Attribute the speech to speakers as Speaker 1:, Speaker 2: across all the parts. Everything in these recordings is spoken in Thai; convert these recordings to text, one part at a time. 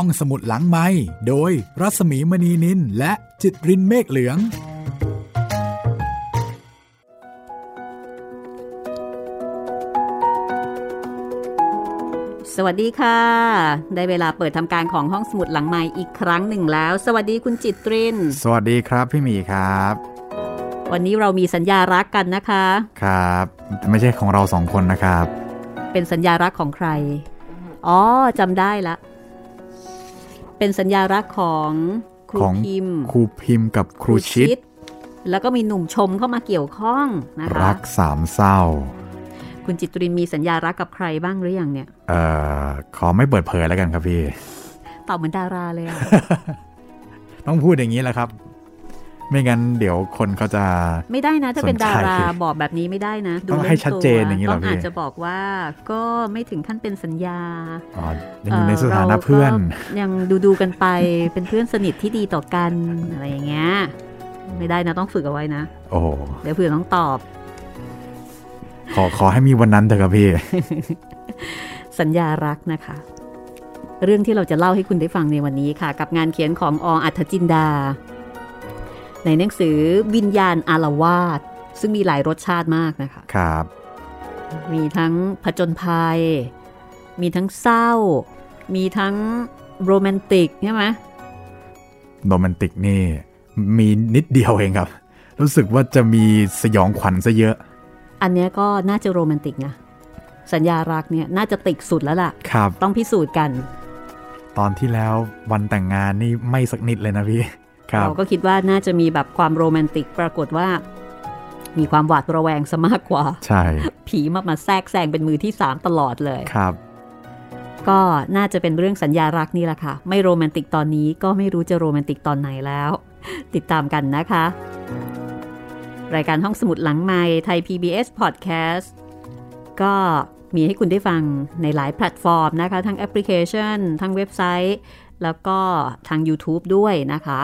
Speaker 1: ห้องสมุดหลังไม้โดยรัสมีมณีนินและจิตรินเมฆเหลือง
Speaker 2: สวัสดีค่ะ ได้เวลาเปิดทำการของห้องสมุดหลังไม้อีกครั้งหนึ่งแล้ว สวัสดีคุณจิตริน
Speaker 3: สวัสดีครับพี่หมีครับ
Speaker 2: วันนี้เรามีสัญญารักกันนะคะ
Speaker 3: ครับแต่ไม่ใช่ของเราสองคนนะครับ
Speaker 2: เป็นสัญญารักของใคร อ๋อจำได้ละ เป็นสัญญารักของครู
Speaker 3: ของ
Speaker 2: พิมพ์
Speaker 3: ครูพิมพ์กับครูชิด
Speaker 2: แล้วก็มีหนุ่มชมเข้ามาเกี่ยวข้องนะคะ
Speaker 3: รักสามเศร้า
Speaker 2: คุณจิตรินมีสัญญารักกับใครบ้างหรือยังเนี่ย
Speaker 3: เอ่อ ขอไม่เปิดเผยแล้วกันครับพี่
Speaker 2: ตอบเหมือนดาราเลยอะ
Speaker 3: ต้องพูดอย่างนี้แหละครับ ไม่งั้นเดี๋ยวคนเขาจะ
Speaker 2: ไม่ได้นะถ้าเป็น
Speaker 3: สนใจ
Speaker 2: ดาราบอกแบบนี้ไม่ได้นะ
Speaker 3: ต้อง
Speaker 2: ล่
Speaker 3: ให้
Speaker 2: ตัว
Speaker 3: ชัดเจนอย่างนี้เหรอ
Speaker 2: ต้อง
Speaker 3: พี่
Speaker 2: อาจจะบอกว่าก็ไม่ถึงขั้นเป็นสัญญา
Speaker 3: อ๋อยังอยู่ในสถานะเพื่อน
Speaker 2: ราก็ยังดูดูๆกันไปเป็นเพื่อนสนิทที่ดีต่อกันอะไรอย่างเงี้ยไม่ได้นะต้องฝึกเอาไว้นะ
Speaker 3: โอ้โห
Speaker 2: เดี๋ยวเผื่อต้องตอบ
Speaker 3: ขอขอให้มีวันนั้นเถอะครับพี่
Speaker 2: สัญญารักนะคะ เรื่องที่เราจะเล่าให้คุณได้ฟังในวันนี้ค่ะ กับงานเขียนของออัธจินดา ในหนังสือวิญญาณอารวาสซึ่งมีหลายรสชาติมากนะคะ
Speaker 3: ครับ
Speaker 2: มีทั้งผจญภัย มีทั้งเศร้า มีทั้งโรแมนติกใช่ไหม
Speaker 3: โรแมนติกนี่ มีนิดเดียวเองครับ รู้สึกว่าจะมีสยองขวัญซะเยอะ
Speaker 2: อันเนี้ยก็น่าจะโรแมนติกนะ สัญญารักเนี่ยน่าจะติกสุดแล้วล่ะ
Speaker 3: ครับ
Speaker 2: ต้องพิสูจน์กัน
Speaker 3: ตอนที่แล้ววันแต่งงานนี่ไม่สักนิดเลยนะพี่ครับ
Speaker 2: เราก็คิดว่าน่าจะมีแบบความโรแมนติกปรากฏว่า มีความหวาดระแวงซะมากกว่า
Speaker 3: ใช่
Speaker 2: ผีมามาแทรกแซงเป็นมือที่สามตลอดเลย
Speaker 3: ครับ
Speaker 2: ก็น่าจะเป็นเรื่องสัญญารักนี่แหละค่ะ ไม่โรแมนติกตอนนี้ก็ไม่รู้จะโรแมนติกตอนไหนแล้ว ติดตามกันนะคะ รายการห้องสมุดหลังไม้ไทย PBS Podcast ก็มีให้คุณได้ฟังในหลายแพลตฟอร์มนะคะ ทั้งแอปพลิเคชัน ทั้งเว็บไซต์ แล้วก็ทาง YouTube ด้วยนะคะ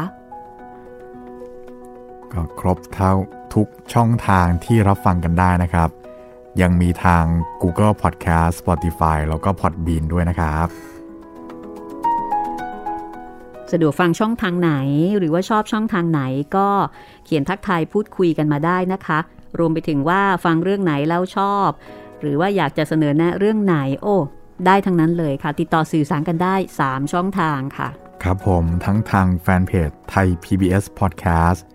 Speaker 3: ก็ครบเท่าทุกช่องทางที่รับฟังกันได้นะครับ ยังมีทาง Google Podcast Spotify แล้วก็ Podbean ด้วยนะครับ
Speaker 2: สะดวกฟังช่องทางไหนหรือว่าชอบช่องทางไหนก็เขียนทักทายพูดคุยกันมาได้นะคะ รวมไปถึงว่าฟังเรื่องไหนแล้วชอบ หรือว่าอยากจะเสนอแนะเรื่องไหนโอ้ได้ทั้งนั้นเลยค่ะ ติดต่อสื่อสารกันได้ 3 ช่องทางค่ะ
Speaker 3: ครับผมทั้งทางแฟนเพจไทย PBS Podcast แ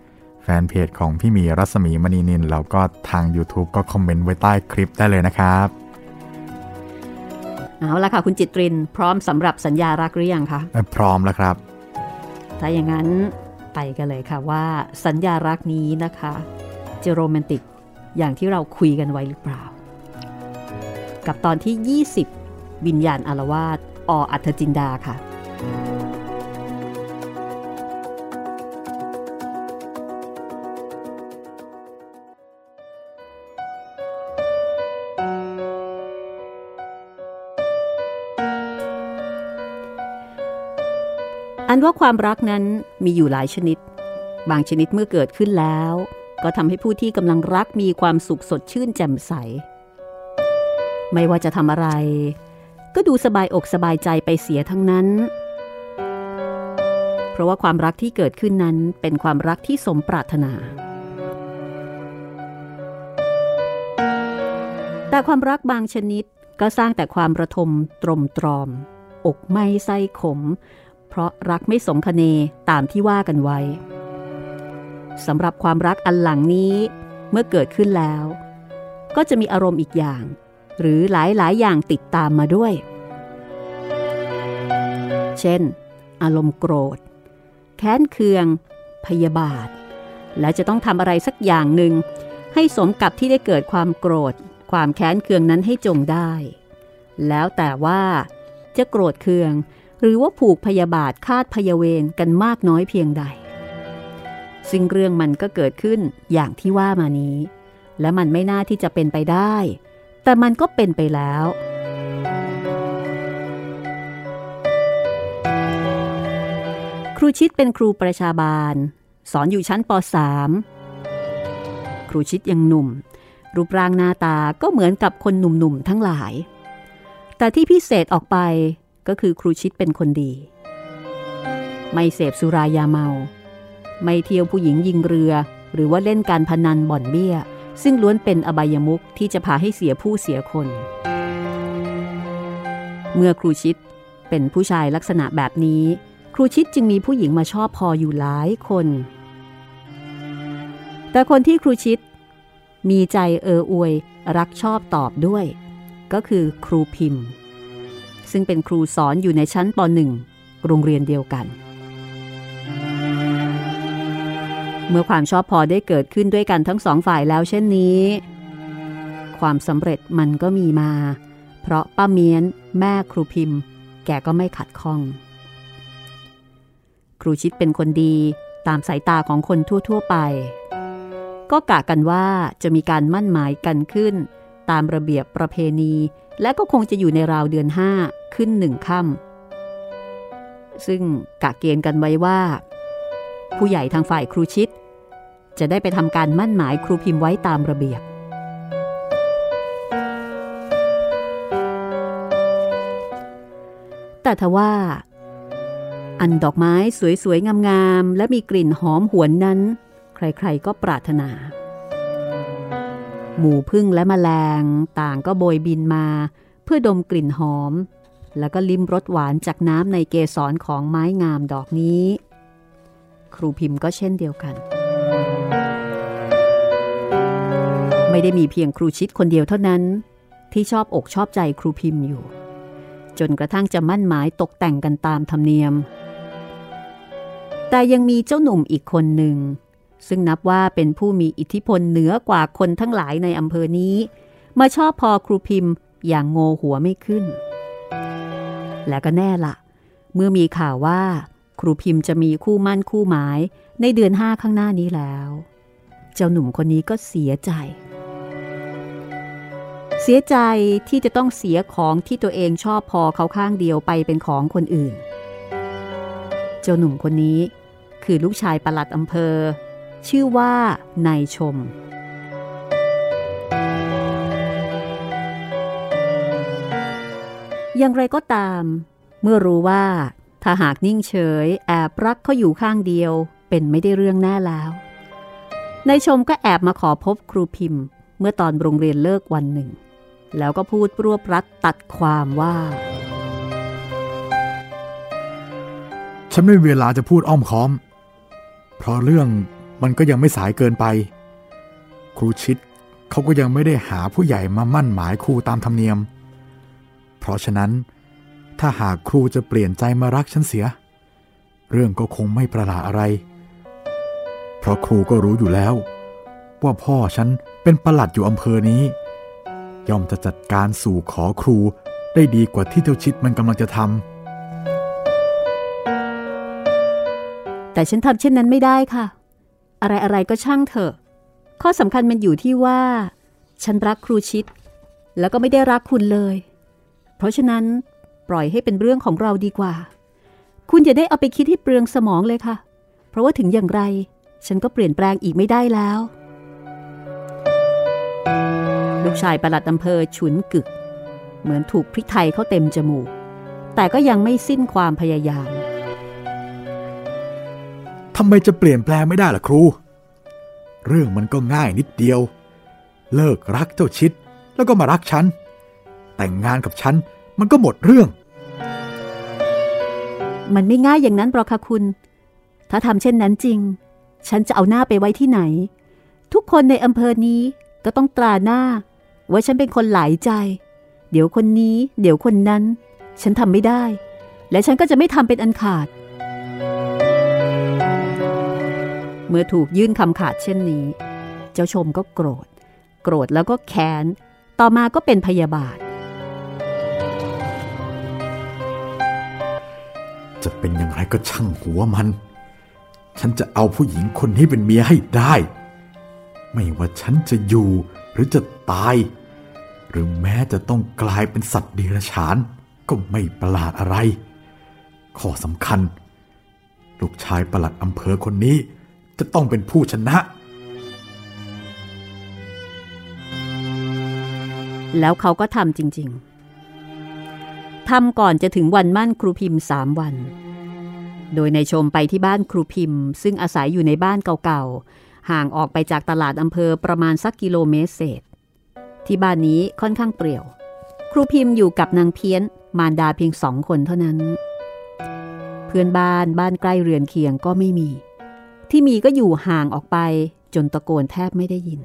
Speaker 3: ฟนเพจของพี่หมีรัศมีมณีนินแล้วก็ทาง YouTube ก็คอมเมนต์ไว้ใต้คลิปได้เลยนะครับ
Speaker 2: เอาละค่ะ คุณจิตริน พร้อมสำหรับสัญญารักหรือยังคะ
Speaker 3: พร้อมแล้วครับ
Speaker 2: ถ้าอย่างนั้นไปกันเลยค่ะว่าสัญญารักนี้นะคะจะโรแมนติกอย่างที่เราคุยกันไว้หรือเปล่า กับตอนที่ 20 วิญญาณอารวาสออัธจินดาค่ะ อันว่าความรักนั้นมีอยู่หลายชนิด บางชนิดเมื่อเกิดขึ้นแล้ว ก็ทำให้ผู้ที่กำลังรักมีความสุขสดชื่นแจ่มใส ไม่ว่าจะทำอะไร ก็ดูสบายอกสบายใจไปเสียทั้งนั้น เพราะว่าความรักที่เกิดขึ้นนั้นเป็นความรักที่สมปรารถนาแต่ความรักบางชนิดก็สร้างแต่ความระทมตรมตรอม อกไม่ไส้ขม ราะรักไม่สมคเนตามที่ว่ากันไว้สำหรับความรักอันหลังนี้เมื่อเกิดขึ้นแล้ว ก็จะมีอารมณ์อีกอย่าง หรือหลายๆ อย่างติดตามมาด้วย เช่น อารมณ์โกรธ แค้นเคือง พยาบาท และจะต้องทำอะไรสักอย่างหนึ่ง ให้สมกับที่ได้เกิดความโกรธ ความแค้นเคืองนั้นให้จงได้ แล้วแต่ว่าจะโกรธเคือง หรือว่าผูกพยาบาทคาดพยาเวรกันมากน้อยเพียงใด ซึ่งเรื่องมันก็เกิดขึ้นอย่างที่ว่ามานี้ และมันไม่น่าที่จะเป็นไปได้ แต่มันก็เป็นไปแล้วครูชิดเป็นครูประชาบาล สอนอยู่ชั้นป .3 ครูชิดยังหนุ่ม รูปร่างหน้าตาก็เหมือนกับคนหนุ่มๆทั้งหลาย แต่ที่พิเศษออกไป ก็คือครูชิดเป็นคนดี ไม่เสพสุรายาเมา ไม่เที่ยวผู้หญิงยิงเรือ หรือว่าเล่นการพนันบ่อนเบี้ย ซึ่งล้วนเป็นอบายมุขที่จะพาให้เสียผู้เสียคน เมื่อครูชิดเป็นผู้ชายลักษณะแบบนี้ ครูชิดจึงมีผู้หญิงมาชอบพออยู่หลายคน แต่คนที่ครูชิด มีใจเอออวยรักชอบตอบด้วย ก็คือครูพิมพ์ ซึ่งเป็นครูสอนอยู่ในชั้นป .1 โรงเรียนเดียวกัน เมื่อความชอบพอได้เกิดขึ้นด้วยกันทั้งสองฝ่ายแล้วเช่นนี้ ความสำเร็จมันก็มีมา เพราะป้าเมียน แม่ครูพิมพ์ แกก็ไม่ขัดข้อง ครูชิดเป็นคนดีตามสายตาของคนทั่ว ๆ ไป ก็กะกันว่าจะมีการมั่นหมายกันขึ้น ตามระเบียบประเพณี และก็คงจะอยู่ในราวเดือนห้าขึ้นหนึ่งค่ำซึ่งกะเกณฑ์กันไว้ว่า ผู้ใหญ่ทางฝ่ายครูชิดจะได้ไปทำการมั่นหมายครูพิมพ์ไว้ตามระเบียบแต่ทว่า อันดอกไม้สวยๆ งามๆ และมีกลิ่นหอมหวนนั้น ใครๆ ก็ปรารถนา หมูพึ่งและมแมลงต่างก็โบยบินมา เพื่อดมกลิ่นหอม แล้วก็ลิ้มรสหวานจากน้ำในเกสรของไม้งามดอกนี้ ครูพิมพ์ก็เช่นเดียวกัน ไม่ได้มีเพียงครูชิดคนเดียวเท่านั้น ที่ชอบอกชอบใจครูพิมพ์อยู่ จนกระทั่งจะมั่นหมายตกแต่งกันตามธรรมเนียม แต่ยังมีเจ้าหนุ่มอีกคนหนึ่ง ซึ่งนับว่าเป็นผู้มีอิทธิพลเหนือกว่าคนทั้งหลายในอำเภอนี้ มาชอบพอครูพิมพ์อย่างโงหัวไม่ขึ้น และก็แน่ละเมื่อมีข่าวว่า ครูพิมพ์จะมีคู่มั่นคู่หมายในเดือนห้าข้างหน้านี้แล้ว เจ้าหนุ่มคนนี้ก็เสียใจ เสียใจที่จะต้องเสียของที่ตัวเองชอบพอเขาข้างเดียวไปเป็นของคนอื่น เจ้าหนุ่มคนนี้คือลูกชายประหลัดอำเภอ ชื่อว่านายชม อย่างไรก็ตาม เมื่อรู้ว่า ถ้าหากนิ่งเฉย แอบรักเขาอยู่ข้างเดียว เป็นไม่ได้เรื่องแน่แล้วนายชมก็แอบมาขอพบครูพิมพ์ เมื่อตอนโรงเรียนเลิกวันหนึ่ง แล้วก็พูดรวบรัดตัดความว่า
Speaker 3: ฉันไม่มีเวลาจะพูดอ้อมค้อม เพราะเรื่อง มันก็ยังไม่สายเกินไป ครูชิดเขาก็ยังไม่ได้หาผู้ใหญ่มามั่นหมายครูตามธรรมเนียม เพราะฉะนั้น ถ้าหากครูจะเปลี่ยนใจมารักฉันเสีย เรื่องก็คงไม่ประหลาดอะไร เพราะครูก็รู้อยู่แล้ว ว่าพ่อฉันเป็นประหลัดอยู่อำเภอนี้ ย่อมจะจัดการสู่ขอครูได้ดีกว่าที่เจ้าชิดมันกำลังจะทำ
Speaker 2: แต่ฉันทำเช่นนั้นไม่ได้ค่ะ อะไรอะไรก็ช่างเถอะ ข้อสำคัญมันอยู่ที่ว่า ฉันรักครูชิด แล้วก็ไม่ได้รักคุณเลย เพราะฉะนั้นปล่อยให้เป็นเรื่องของเราดีกว่า คุณอย่าได้เอาไปคิดให้เปลืองสมองเลยค่ะ เพราะว่าถึงอย่างไร ฉันก็เปลี่ยนแปลงอีกไม่ได้แล้ว ลูกชายประหลัดอำเภอฉุนกึก เหมือนถูกพริกไทยเข้าเต็มจมูก แต่ก็ยังไม่สิ้นความพยายาม
Speaker 3: ทำไมจะเปลี่ยนแปลงไม่ได้ล่ะครู เรื่องมันก็ง่ายนิดเดียว เลิกรักเจ้าชิด แล้วก็มารักฉัน แต่งงานกับฉันมันก็หมดเรื่อง
Speaker 2: มันไม่ง่ายอย่างนั้นหรอกค่ะคุณ ถ้าทำเช่นนั้นจริง ฉันจะเอาหน้าไปไว้ที่ไหน ทุกคนในอำเภอนี้ก็ต้องตราหน้า ว่าฉันเป็นคนหลายใจ เดี๋ยวคนนี้ เดี๋ยวคนนั้น ฉันทำไม่ได้ และฉันก็จะไม่ทำเป็นอันขาด เมื่อถูกยื่นคำขาดเช่นนี้ เจ้าชมก็โกรธ โกรธแล้วก็แค้น ต่อมาก็เป็นพยาบาท
Speaker 3: จะเป็นอย่างไรก็ช่างหัวมัน ฉันจะเอาผู้หญิงคนนี้เป็นเมียให้ได้ ไม่ว่าฉันจะอยู่หรือจะตาย หรือแม้จะต้องกลายเป็นสัตว์เดรัจฉานก็ไม่ประหลาดอะไร ข้อสำคัญ ลูกชายประหลัดอำเภอคนนี้ จะต้องเป็นผู้ชนะ
Speaker 2: แล้วเขาก็ทำจริง ๆทำก่อนจะถึงวันมั่นครูพิมพ์สามวัน โดยในชมไปที่บ้านครูพิมพ์ ซึ่งอาศัยอยู่ในบ้านเก่าๆ ห่างออกไปจากตลาดอำเภอประมาณสักกิโลเมตรเศษ ที่บ้านนี้ค่อนข้างเปรี่ยว ครูพิมพ์อยู่กับนางเพี้ยน มารดาเพียงสองคนเท่านั้น เพื่อนบ้านบ้านใกล้เรือนเคียงก็ไม่มี ที่มีก็อยู่ห่างออกไปจนตะโกนแทบไม่ได้ยิน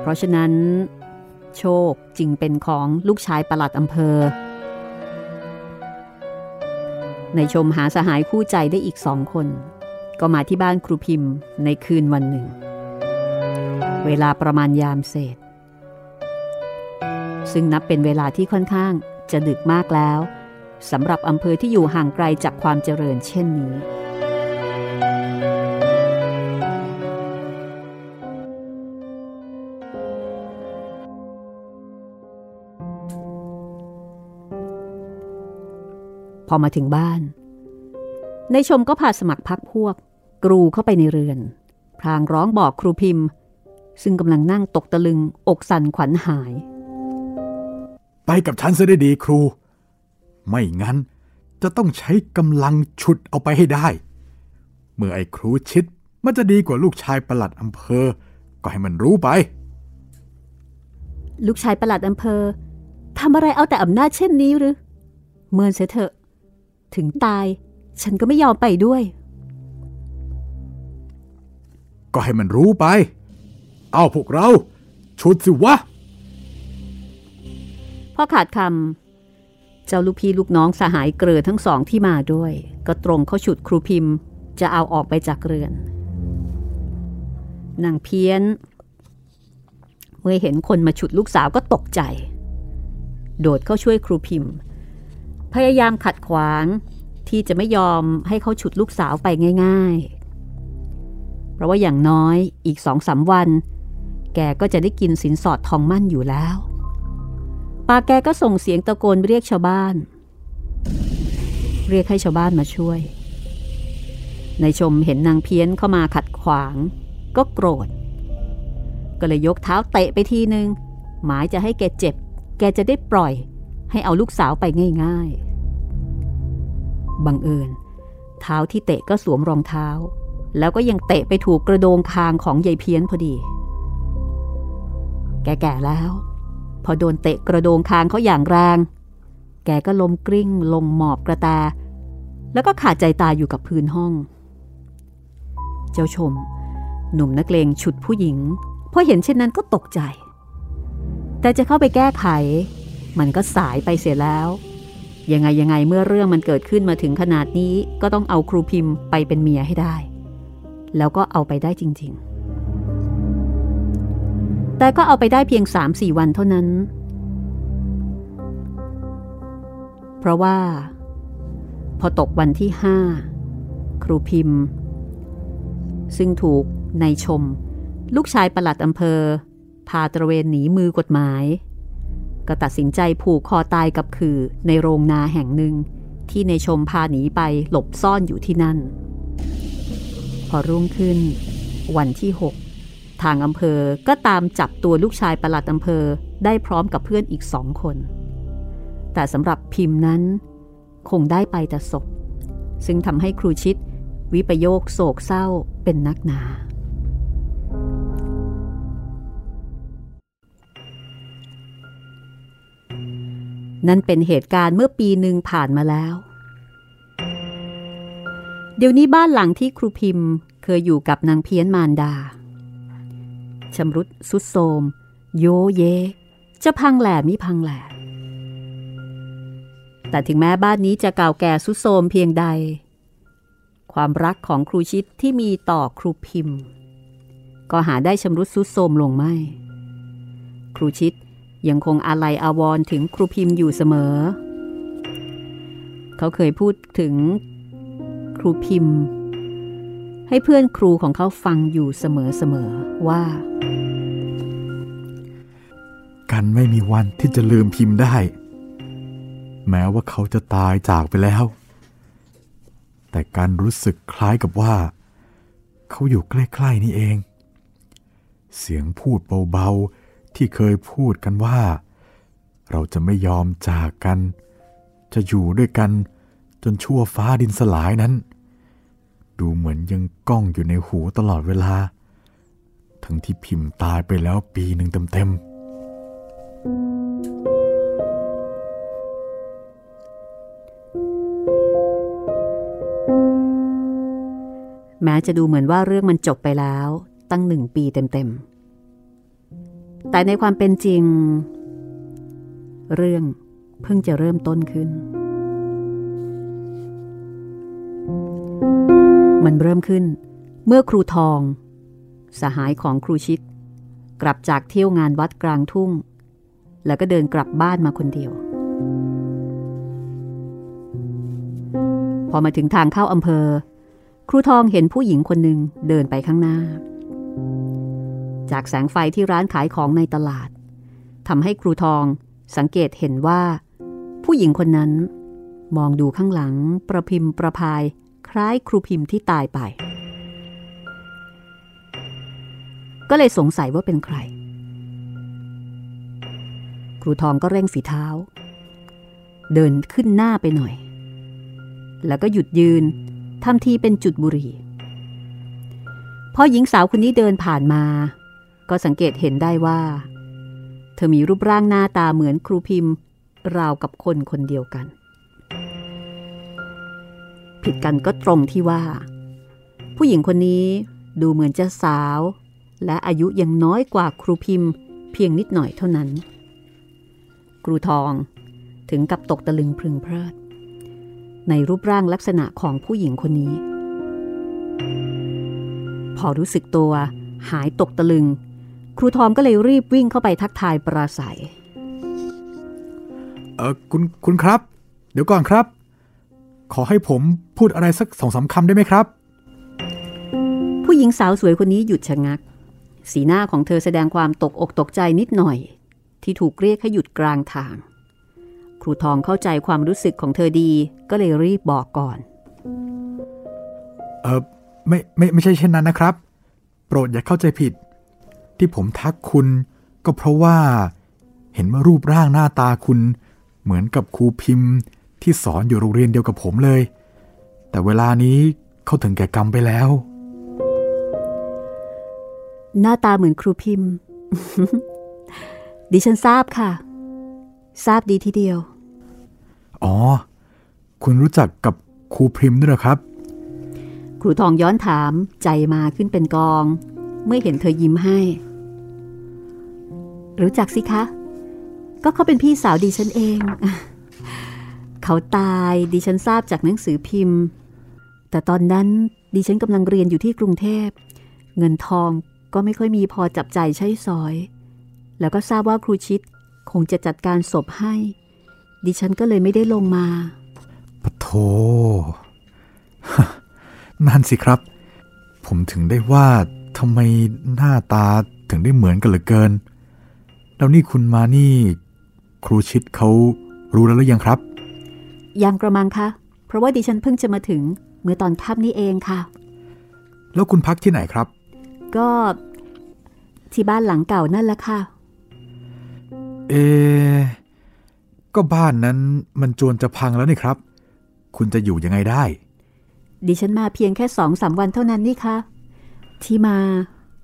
Speaker 2: เพราะฉะนั้น โชคจึงเป็นของลูกชายประหลัดอำเภอ ในชมหาสหายคู่ใจได้อีกสองคน ก็มาที่บ้านครูพิมพ์ในคืนวันหนึ่ง เวลาประมาณยามเศษ ซึ่งนับเป็นเวลาที่ค่อนข้างจะดึกมากแล้วสำหรับอำเภอที่อยู่ห่างไกลจากความเจริญเช่นนี้ พอมาถึงบ้าน ในชมก็พาสมัครพักพวก กรูเข้าไปในเรือน พรางร้องบอกครูพิมพ์ ซึ่งกำลังนั่งตกตะลึงอกสั่นขวัญหาย
Speaker 3: ไปกับฉันซะได้ดีครู ไม่งั้นจะต้องใช้กำลังฉุดเอาไปให้ได้ เมื่อไอ้ครูชิดมันจะดีกว่าลูกชายประหลัดอำเภอ ก็ให้มันรู้ไป
Speaker 2: ลูกชายประหลัดอำเภอทำอะไรเอาแต่อำนาจเช่นนี้หรือ เมินเสียเถอะ ถึงตาย ฉันก็ไม่ยอมไปด้วย
Speaker 3: ก็ให้มันรู้ไป เอาพวกเราฉุดสิวะ
Speaker 2: พอขาดคำเจ้าลูกพี่ลูกน้องสหายเกลือทั้งสองที่มาด้วย ก็ตรงเข้าฉุดครูพิมพ์ จะเอาออกไปจากเรือนนางเพี้ยน เมื่อเห็นคนมาฉุดลูกสาวก็ตกใจ โดดเข้าช่วยครูพิมพ์ พยายามขัดขวางที่จะไม่ยอมให้เขาฉุดลูกสาวไปง่าย ๆ เพราะว่าอย่างน้อยอีกสองสาวัน แกก็จะได้กินสินสอดทองมั่นอยู่แล้ว ปาแกก็ส่งเสียงตะโกนเรียกชาวบ้าน เรียกให้ชาวบ้านมาช่วย ในชมเห็นนางเพี้ยนเข้ามาขัดขวาง ก็โกรธ ก็เลยยกเท้าเตะไปทีนึง หมายจะให้แกเจ็บ แกจะได้ปล่อย ให้เอาลูกสาวไปง่ายๆ บังเอิญ เท้าที่เตะก็สวมรองเท้า แล้วก็ยังเตะไปถูกกระโดงคางของยายเพี้ยนพอดี แกแก่แล้ว พอโดนเตะกระโดงคางเขาอย่างแรง แกก็ลมกลิ้ง ลงหมอบกระแตแล้วก็ขาดใจตายอยู่กับพื้นห้อง เจ้าชม หนุ่มนักเลงฉุดผู้หญิงพอเห็นเช่นนั้นก็ตกใจ แต่จะเข้าไปแก้ไข มันก็สายไปเสียแล้ว ยังไงยังไงเมื่อเรื่องมันเกิดขึ้นมาถึงขนาดนี้ก็ต้องเอาครูพิมพ์ไปเป็นเมียให้ได้ แล้วก็เอาไปได้จริง ๆ แต่ก็เอาไปได้เพียง 3-4 วันเท่านั้น เพราะว่า พอตกวันที่ห้าครูพิมพ์ ซึ่งถูกนายชม ลูกชายประหลัดอำเภอ พาตระเวนหนีมือกฎหมาย ก็ตัดสินใจผูกคอตายกับขื่อในโรงนาแห่งหนึ่ง ที่ในชมพาหนีไปหลบซ่อนอยู่ที่นั่น พอรุ่งขึ้น วันที่6ทางอำเภอก็ตามจับตัวลูกชายประหลัดอำเภอได้พร้อมกับเพื่อนอีกสองคน แต่สำหรับพิมพ์นั้น คงได้ไปแต่ศพ ซึ่งทำให้ครูชิดวิปโยคโศกเศร้าเป็นนักหนา นั่นเป็นเหตุการณ์เมื่อปีหนึ่งผ่านมาแล้ว เดี๋ยวนี้บ้านหลังที่ครูพิมพ์ เคยอยู่กับนางเพี้ยนมารดาชำรุดสุดโทมโยเย จะพังแหล่มิพังแหล่แต่ถึงแม้บ้านนี้จะเก่าแก่สุดโทมเพียงใด ความรักของครูชิดที่มีต่อครูพิมพ์ ก็หาได้ชำรุดสุดโทมลงไม่ ครูชิด ยังคงอาลัยอาวรถึงครูพิมพ์อยู่เสมอ เขาเคยพูดถึงครูพิมพ์ ให้เพื่อนครูของเขาฟังอยู่เสมอๆว่า
Speaker 3: กันไม่มีวันที่จะลืมพิมพ์ได้ แม้ว่าเขาจะตายจากไปแล้ว แต่การรู้สึกคล้ายกับว่า เขาอยู่ใกล้ ๆ นี่เอง เสียงพูดเบา ๆ ที่เคยพูดกันว่า เราจะไม่ยอมจากกัน จะอยู่ด้วยกันจนชั่วฟ้าดินสลายนั้น ดูเหมือนยังก้องอยู่ในหูตลอดเวลา ทั้งที่พิมพ์ตายไปแล้วปีหนึ่งเต็ม
Speaker 2: ๆแม้จะดูเหมือนว่าเรื่องมันจบไปแล้วตั้งหนึ่งปีเต็มๆ แต่ในความเป็นจริง เรื่องเพิ่งจะเริ่มต้นขึ้น มันเริ่มขึ้น เมื่อครูทอง สหายของครูชิด กลับจากเที่ยวงานวัดกลางทุ่ง แล้วก็เดินกลับบ้านมาคนเดียว พอมาถึงทางเข้าอำเภอ ครูทองเห็นผู้หญิงคนหนึ่งเดินไปข้างหน้า จากแสงไฟที่ร้านขายของในตลาดทำให้ครูทองสังเกตเห็นว่า ผู้หญิงคนนั้น มองดูข้างหลังประพิมพ์ประพาย คล้ายครูพิมพ์ที่ตายไป ก็เลยสงสัยว่าเป็นใคร ครูทองก็เร่งฝีเท้า เดินขึ้นหน้าไปหน่อย แล้วก็หยุดยืนทำทีเป็นจุดบุหรี่พอหญิงสาวคนนี้เดินผ่านมา ก็สังเกตเห็นได้ว่า เธอมีรูปร่างหน้าตาเหมือนครูพิมพ์ ราวกับคนคนเดียวกัน ผิดกันก็ตรงที่ว่า ผู้หญิงคนนี้ดูเหมือนจะสาว และอายุยังน้อยกว่าครูพิมพ์ เพียงนิดหน่อยเท่านั้น ครูทองถึงกับตกตะลึงพึงเพลิด ในรูปร่างลักษณะของผู้หญิงคนนี้ พอรู้สึกตัวหายตกตะลึง ครูทอมก็เลยรีบวิ่งเข้าไปทักทายปราศัย
Speaker 3: เออคุณคุณครับ เดี๋ยวก่อนครับ ขอให้ผมพูดอะไรสักสองสาคำได้ไหมครับ
Speaker 2: ผู้หญิงสาวสวยคนนี้หยุดชะงัก สีหน้าของเธอแสดงความตกอกตกใจนิดหน่อย ที่ถูกเรียกให้หยุดกลางทาง ครูทองเข้าใจความรู้สึกของเธอดีก็เลยรีบบอกก่อน
Speaker 3: เออไม่ไม่ไม่ใช่เช่นนั้นนะครับ โปรดอย่าเข้าใจผิด ที่ผมทักคุณ ก็เพราะว่า เห็นว่ารูปร่างหน้าตาคุณ เหมือนกับครูพิมพ์ ที่สอนอยู่โรงเรียนเดียวกับผมเลย แต่เวลานี้เขาถึงแก่กรรมไปแล้ว
Speaker 2: หน้าตาเหมือนครูพิมพ์ ดิฉันทราบค่ะ ทราบดีทีเดียว
Speaker 3: อ๋อ คุณรู้จักกับครูพิมพ์ด้วยเหรอครับ
Speaker 2: ครูทองย้อนถามใจมาขึ้นเป็นกอง เมื่อเห็นเธอยิ้มให้ รู้จักสิคะ ก็เขาเป็นพี่สาวดิฉันเอง เขาตายดิฉันทราบจากหนังสือพิมพ์ แต่ตอนนั้นดิฉันกำลังเรียนอยู่ที่กรุงเทพ เงินทองก็ไม่ค่อยมีพอจับใจใช้สอย แล้วก็ทราบว่าครูชิดคงจะจัดการศพให้ ดิฉันก็เลยไม่ได้ลงมา
Speaker 3: ปะโทนั่นสิครับ ผมถึงได้ว่าทำไมหน้าตาถึงได้เหมือนกันเหลือเกิน แล้วนี่คุณมานี่ ครูชิดเขารู้แล้วหรือยังครับ
Speaker 2: ยังกระมังคะเพราะว่าดิฉันเพิ่งจะมาถึงเมื่อตอนค่ำนี้เองค่ะ
Speaker 3: แล้วคุณพักที่ไหนครับ
Speaker 2: ก็ที่บ้านหลังเก่านั่นแหละค่ะ
Speaker 3: เอะก็บ้านนั้นมันจวนจะพังแล้วนี่ครับ คุณจะอยู่ยังไงได้
Speaker 2: ดิฉันมาเพียงแค่สองสามวันเท่านั้นนี่คะที่มา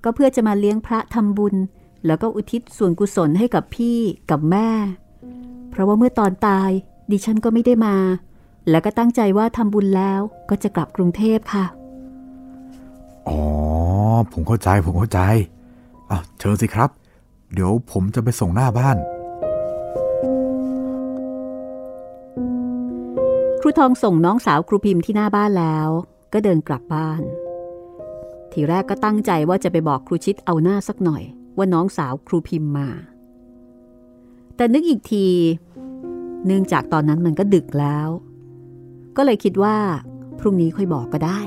Speaker 2: ก็เพื่อจะมาเลี้ยงพระทำบุญ แล้วก็อุทิศส่วนกุศลให้กับพี่กับแม่ เพราะว่าเมื่อตอนตายดิฉันก็ไม่ได้มา แล้วก็ตั้งใจว่าทำบุญแล้วก็จะกลับกรุงเทพค่ะ
Speaker 3: อ๋อ ผมเข้าใจผมเข้าใจอะเชิญสิครับ เดี๋ยวผมจะไปส่งหน้าบ้าน
Speaker 2: ครูทองส่งน้องสาวครูพิมพ์ที่หน้าบ้านแล้ว ก็เดินกลับบ้าน ทีแรกก็ตั้งใจว่าจะไปบอกครูชิดเอาหน้าสักหน่อย ว่าน้องสาวครูพิมพ์มา แต่นึกอีกที เนื่องจากตอนนั้นมันก็ดึกแล้ว ก็เลยคิดว่า พรุ่งนี้ค่อยบอกก็ได้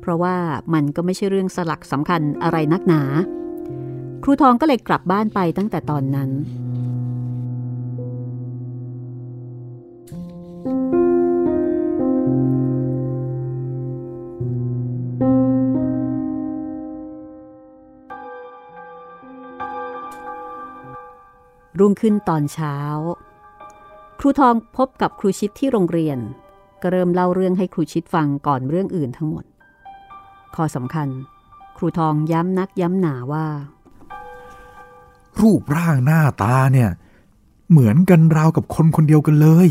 Speaker 2: เพราะว่ามันก็ไม่ใช่เรื่องสลักสำคัญอะไรนักหนา ครูทองก็เลยกลับบ้านไปตั้งแต่ตอนนั้น รุ่งขึ้นตอนเช้า ครูทองพบกับครูชิดที่โรงเรียน ก็เริ่มเล่าเรื่องให้ครูชิดฟังก่อนเรื่องอื่นทั้งหมด ข้อสำคัญ ครูทองย้ำนักย้ำหนาว่า
Speaker 3: รูปร่างหน้าตาเนี่ย เหมือนกันราวกับคนคนเดียวกันเลย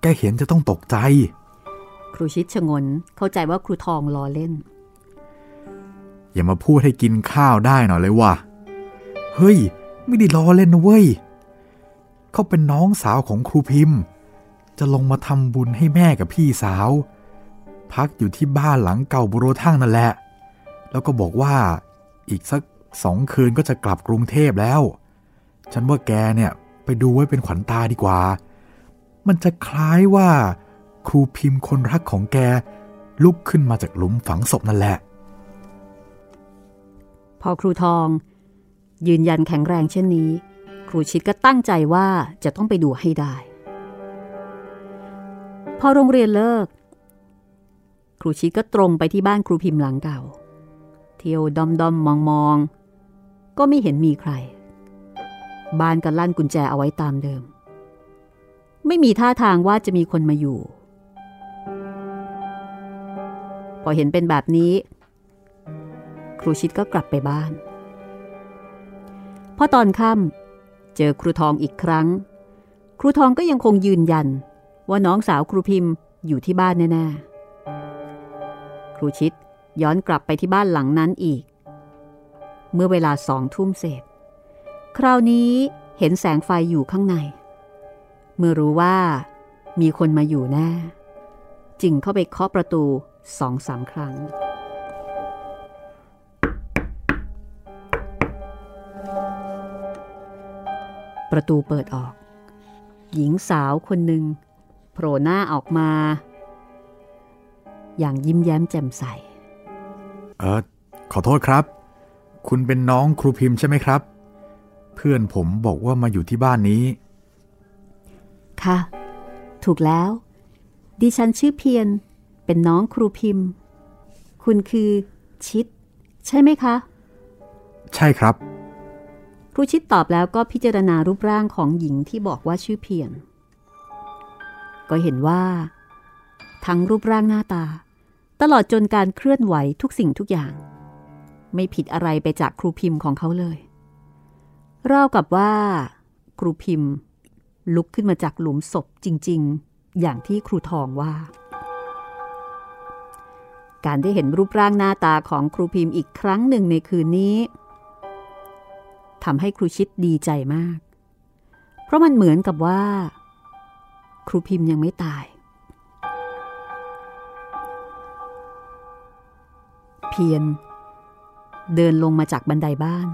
Speaker 3: แกเห็นจะต้องตกใจ
Speaker 2: ครูชิดชงนเข้าใจว่าครูทองล้อเล่น
Speaker 3: อย่ามาพูดให้กินข้าวได้หน่อยเลยว่ะเฮ้ย ไม่ได้ล้อเล่นนะเว้ย เขาเป็นน้องสาวของครูพิมพ์ จะลงมาทำบุญให้แม่กับพี่สาว พักอยู่ที่บ้านหลังเก่าบุโรทั่งนั่นแหละ แล้วก็บอกว่าอีกสักสองคืนก็จะกลับกรุงเทพแล้ว ฉันว่าแกเนี่ยไปดูไว้เป็นขวัญตาดีกว่า มันจะคล้ายว่า ครูพิมพ์คนรักของแก ลุกขึ้นมาจากหลุมฝังศพนั่นแหละ
Speaker 2: พอครูทอง ยืนยันแข็งแรงเช่นนี้ ครูชิดก็ตั้งใจว่าจะต้องไปดูให้ได้ พอโรงเรียนเลิก ครูชิดก็ตรงไปที่บ้านครูพิมพ์หลังเก่า เที่ยวดอมดอมมองมองก็ไม่เห็นมีใคร บ้านก็ลั่นกุญแจเอาไว้ตามเดิม ไม่มีท่าทางว่าจะมีคนมาอยู่ พอเห็นเป็นแบบนี้ ครูชิดก็กลับไปบ้านพอตอนค่ำ เจอครูทองอีกครั้ง ครูทองก็ยังคงยืนยัน ว่าน้องสาวครูพิมพ์อยู่ที่บ้านแน่ๆ ครูชิดย้อนกลับไปที่บ้านหลังนั้นอีก เมื่อเวลาสองทุ่มเศษ คราวนี้เห็นแสงไฟอยู่ข้างใน เมื่อรู้ว่ามีคนมาอยู่แน่ จึงเข้าไปเคาะประตูสองสามครั้ง ประตูเปิดออก หญิงสาวคนหนึ่งโผล่หน้าออกมา อย่างยิ้มแย้มแจ่มใส
Speaker 3: เออขอโทษครับ คุณเป็นน้องครูพิมพ์ใช่ไหมครับ เพื่อนผมบอกว่ามาอยู่ที่บ้านนี้
Speaker 2: ค่ะ ถูกแล้ว ดิฉันชื่อเพียรเป็นน้องครูพิมพ์ คุณคือชิด ใช่ไหมคะ
Speaker 3: ใช่ครับ
Speaker 2: ครูชิดตอบแล้วก็พิจารณารูปร่างของหญิงที่บอกว่าชื่อเพียรก็เห็นว่า ทั้งรูปร่างหน้าตา ตลอดจนการเคลื่อนไหวทุกสิ่งทุกอย่าง ไม่ผิดอะไรไปจากครูพิมพ์ของเขาเลยราวกับว่า ครูพิมพ์ ลุกขึ้นมาจากหลุมศพจริง ๆ อย่างที่ครูทองว่า การได้เห็นรูปร่างหน้าตาของครูพิมพ์อีกครั้งหนึ่งในคืนนี้ ทำให้ครูชิดดีใจมาก เพราะมันเหมือนกับว่า ครูพิมพ์ยังไม่ตาย เพียรเดินลงมาจากบันไดบ้าน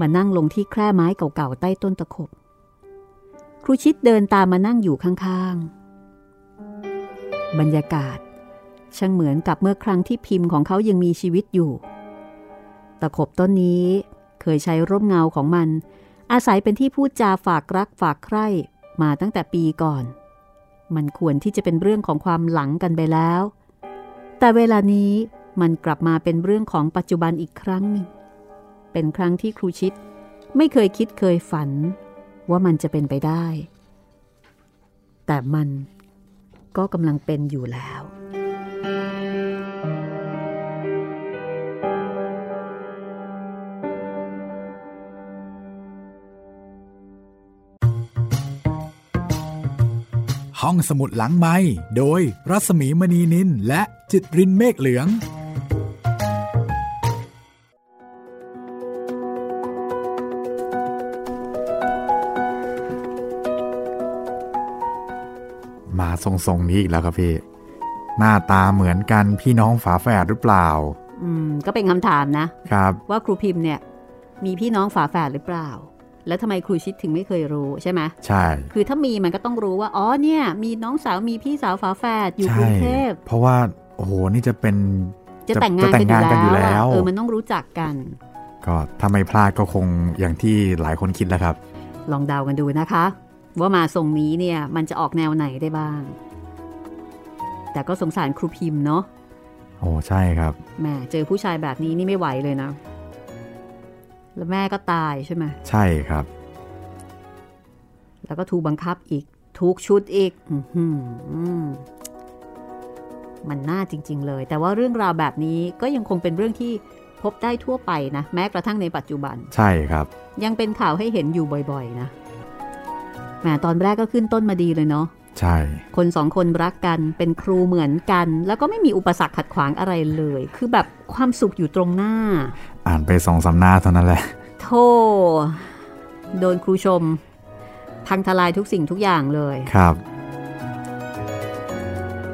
Speaker 2: มานั่งลงที่แคร่ไม้เก่าๆใต้ต้นตะขบ ครูชิดเดินตามมานั่งอยู่ข้างๆ บรรยากาศช่างเหมือนกับเมื่อครั้งที่พิมพ์ของเขายังมีชีวิตอยู่ ตะขบต้นนี้ ยใช้ร่มเงาของมัน อาศัยเป็นที่พูดจาฝากรักฝากใคร่มาตั้งแต่ปีก่อน มันควรที่จะเป็นเรื่องของความหลังกันไปแล้ว แต่เวลานี้มันกลับมาเป็นเรื่องของปัจจุบันอีกครั้งหนึ่ง เป็นครั้งที่ครูชิดไม่เคยคิดเคยฝัน ว่ามันจะเป็นไปได้ แต่มันก็กำลังเป็นอยู่แล้ว
Speaker 3: ห้องสมุดหลังไม้โดยรัสมีมณีนินและจิตรินเมฆเหลือง
Speaker 4: มาทรงๆนี้อีกแล้วครับพี่ หน้าตาเหมือนกันพี่น้องฝาแฝดหรือเปล่า
Speaker 2: อืม ก็เป็นคำถามนะ
Speaker 4: ครับ
Speaker 2: ว่าครูพิมพ์เนี่ย มีพี่น้องฝาแฝดหรือเปล่า แล้วทำไมครูชิดถึงไม่เคยรู้ใช่ไหม
Speaker 4: ใช่
Speaker 2: คือถ้ามีมันก็ต้องรู้ว่าอ๋อเนี่ย มีน้องสาวมีพี่สาวฝาแฝดอยู่กรุงเทพ
Speaker 4: เพราะว่าโอ้โหนี่จะเป็น
Speaker 2: จะแต่งงาน
Speaker 4: จะแต่งงานกันอยู่แล้ว
Speaker 2: เออมันต้องรู้จักกัน
Speaker 4: ก็ถ้าไม่พลาดก็คงอย่างที่หลายคนคิดแล้วครับ
Speaker 2: ลองเดากันดูนะคะ ว่ามาทรงนี้เนี่ยมันจะออกแนวไหนได้บ้าง แต่ก็สงสารครูพิมพ์เนาะ
Speaker 4: โอ้ใช่ครับ
Speaker 2: แหม่เจอผู้ชายแบบนี้นี่ไม่ไหวเลยนะ แล้วแม่ก็ตายใช่ไหม
Speaker 4: ใช่ครับ
Speaker 2: แล้วก็ถูกบังคับอีกถูกชุดอีกอื้อหือมันน่าจริง ๆ เลย แต่ว่าเรื่องราวแบบนี้ก็ยังคงเป็นเรื่องที่พบได้ทั่วไปนะ แม้กระทั่งในปัจจุบัน
Speaker 3: ใช่ครับ
Speaker 2: ยังเป็นข่าวให้เห็นอยู่บ่อย ๆ นะแหมตอนแรกก็ขึ้นต้นมาดีเลยเนาะ
Speaker 3: ใช่
Speaker 2: คนสองคนรักกันเป็นครูเหมือนกัน แล้วก็ไม่มีอุปสรรคขัดขวางอะไรเลย คือแบบความสุขอยู่ตรงหน้า
Speaker 3: อ่านไปสองสำหน้าเท่านั้นแหละ
Speaker 2: โธ่โดนครูชม พังทลายทุกสิ่งทุกอย่างเลย
Speaker 3: ครับ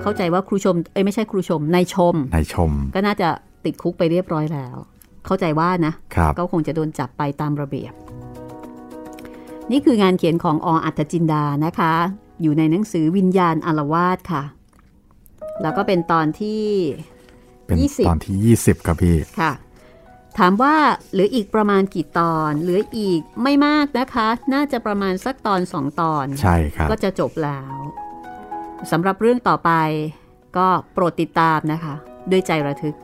Speaker 2: เข้าใจว่าครูชม เอ้ยไม่ใช่ครูชมนายชม
Speaker 3: นายชม
Speaker 2: ก็น่าจะติดคุกไปเรียบร้อยแล้ว เข้าใจว่านะ
Speaker 3: ครับ
Speaker 2: ก็คงจะโดนจับไปตามระเบียบ นี่คืองานเขียนของออัตจินดานะคะ อยู่ในหนังสือวิญญาณอารวาสค่ะ แล้วก็เป็นตอนที่
Speaker 3: เป็น
Speaker 2: ยี่สิบ
Speaker 3: ตอนที่ 20 ครับพี่
Speaker 2: ค่ะ ถามว่าเหลืออีกประมาณกี่ตอน เหลืออีกไม่มากนะคะ น่าจะประมาณสักตอนสองตอน
Speaker 3: ใช่ครับ
Speaker 2: ก็จะจบแล้วสำหรับเรื่องต่อไป ก็โปรดติดตามนะคะ ด้วยใจระทึก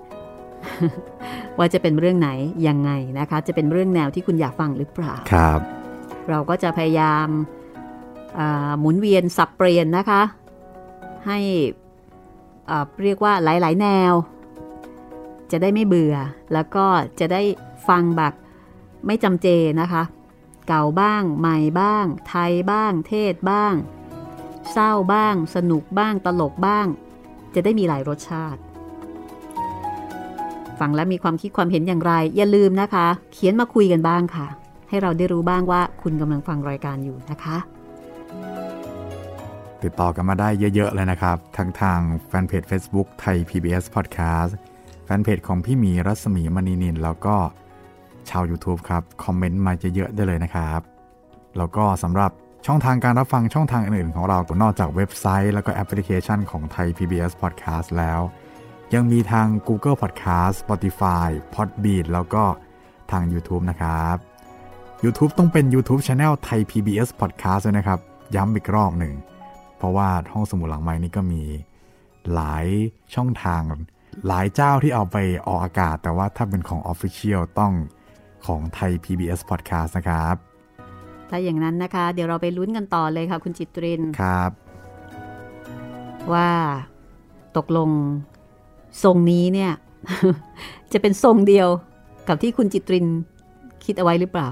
Speaker 2: ว่าจะเป็นเรื่องไหนยังไงนะคะ จะเป็นเรื่องแนวที่คุณอยากฟังหรือเปล่า
Speaker 3: ครับ
Speaker 2: เราก็จะพยายามอ่าหมุนเวียนสับเปลี่ยนนะคะ ให้อ่าเรียกว่าหลาย ๆ แนว จะได้ไม่เบื่อ แล้วก็จะได้ฟังแบบไม่จำเจนะคะ เก่าบ้าง ใหม่บ้าง ไทยบ้าง เทศบ้าง เศร้าบ้าง สนุกบ้าง ตลกบ้าง จะได้มีหลายรสชาติ ฟังแล้วมีความคิดความเห็นอย่างไร อย่าลืมนะคะ เขียนมาคุยกันบ้างค่ะ ให้เราได้รู้บ้างว่าคุณกำลังฟังรายการอยู่นะคะ
Speaker 3: ติดต่อกันมาได้เยอะ ๆ เลยนะครับ ทั้งทางแฟนเพจ Facebook ไทย PBS Podcast แฟ นเพจของพี่หมีรัศมีมณีนินแล้วก็ชาว YouTube ครับ คอมเมนต์มาเยอะๆได้เลยนะครับ แล้วก็สำหรับช่องทางการรับฟังช่องทางอื่นๆของเรานอกจากเว็บไซต์ แล้วก็แอปพลิเคชันของไทย PBS Podcast แล้ว ยังมีทาง Google Podcast Spotify Podbean แล้วก็ทาง YouTube นะครับ YouTube ต้องเป็น YouTube Channel ไทย PBS Podcast ด้วยนะครับ ย้ำอีกรอบหนึ่ง เพราะว่าห้องสมุดหลังไม้นี่ก็มีหลายช่องทาง หลายเจ้าที่เอาไปออกอากาศ แต่ว่าถ้าเป็นของ Official ต้องของไทย PBS Podcast นะครับ
Speaker 2: ถ้าอย่างนั้นนะคะ เดี๋ยวเราไปลุ้นกันต่อเลยค่ะ คุณจิตริน
Speaker 3: ครับ
Speaker 2: ว่าตกลงทรงนี้เนี่ย จะเป็นทรงเดียวกับที่คุณจิตรินคิดเอาไว้หรือเปล่า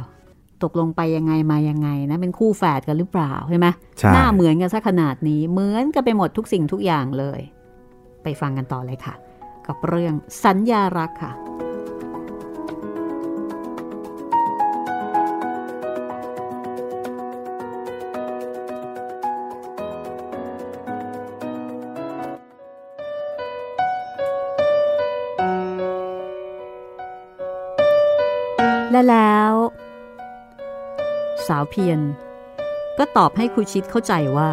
Speaker 2: ตกลงไปยังไงมายังไงนะ เป็นคู่แฝดกันหรือเปล่าใช่ไหม
Speaker 3: ใช่
Speaker 2: หน้าเหมือนกันซะขนาดนี้เหมือนกันไปหมดทุกสิ่งทุกอย่างเลย ไปฟังกันต่อเลยค่ะ กับเรื่องสัญญารักค่ะ และแล้ว สาวเพียรก็ตอบให้ครูชิดเข้าใจว่า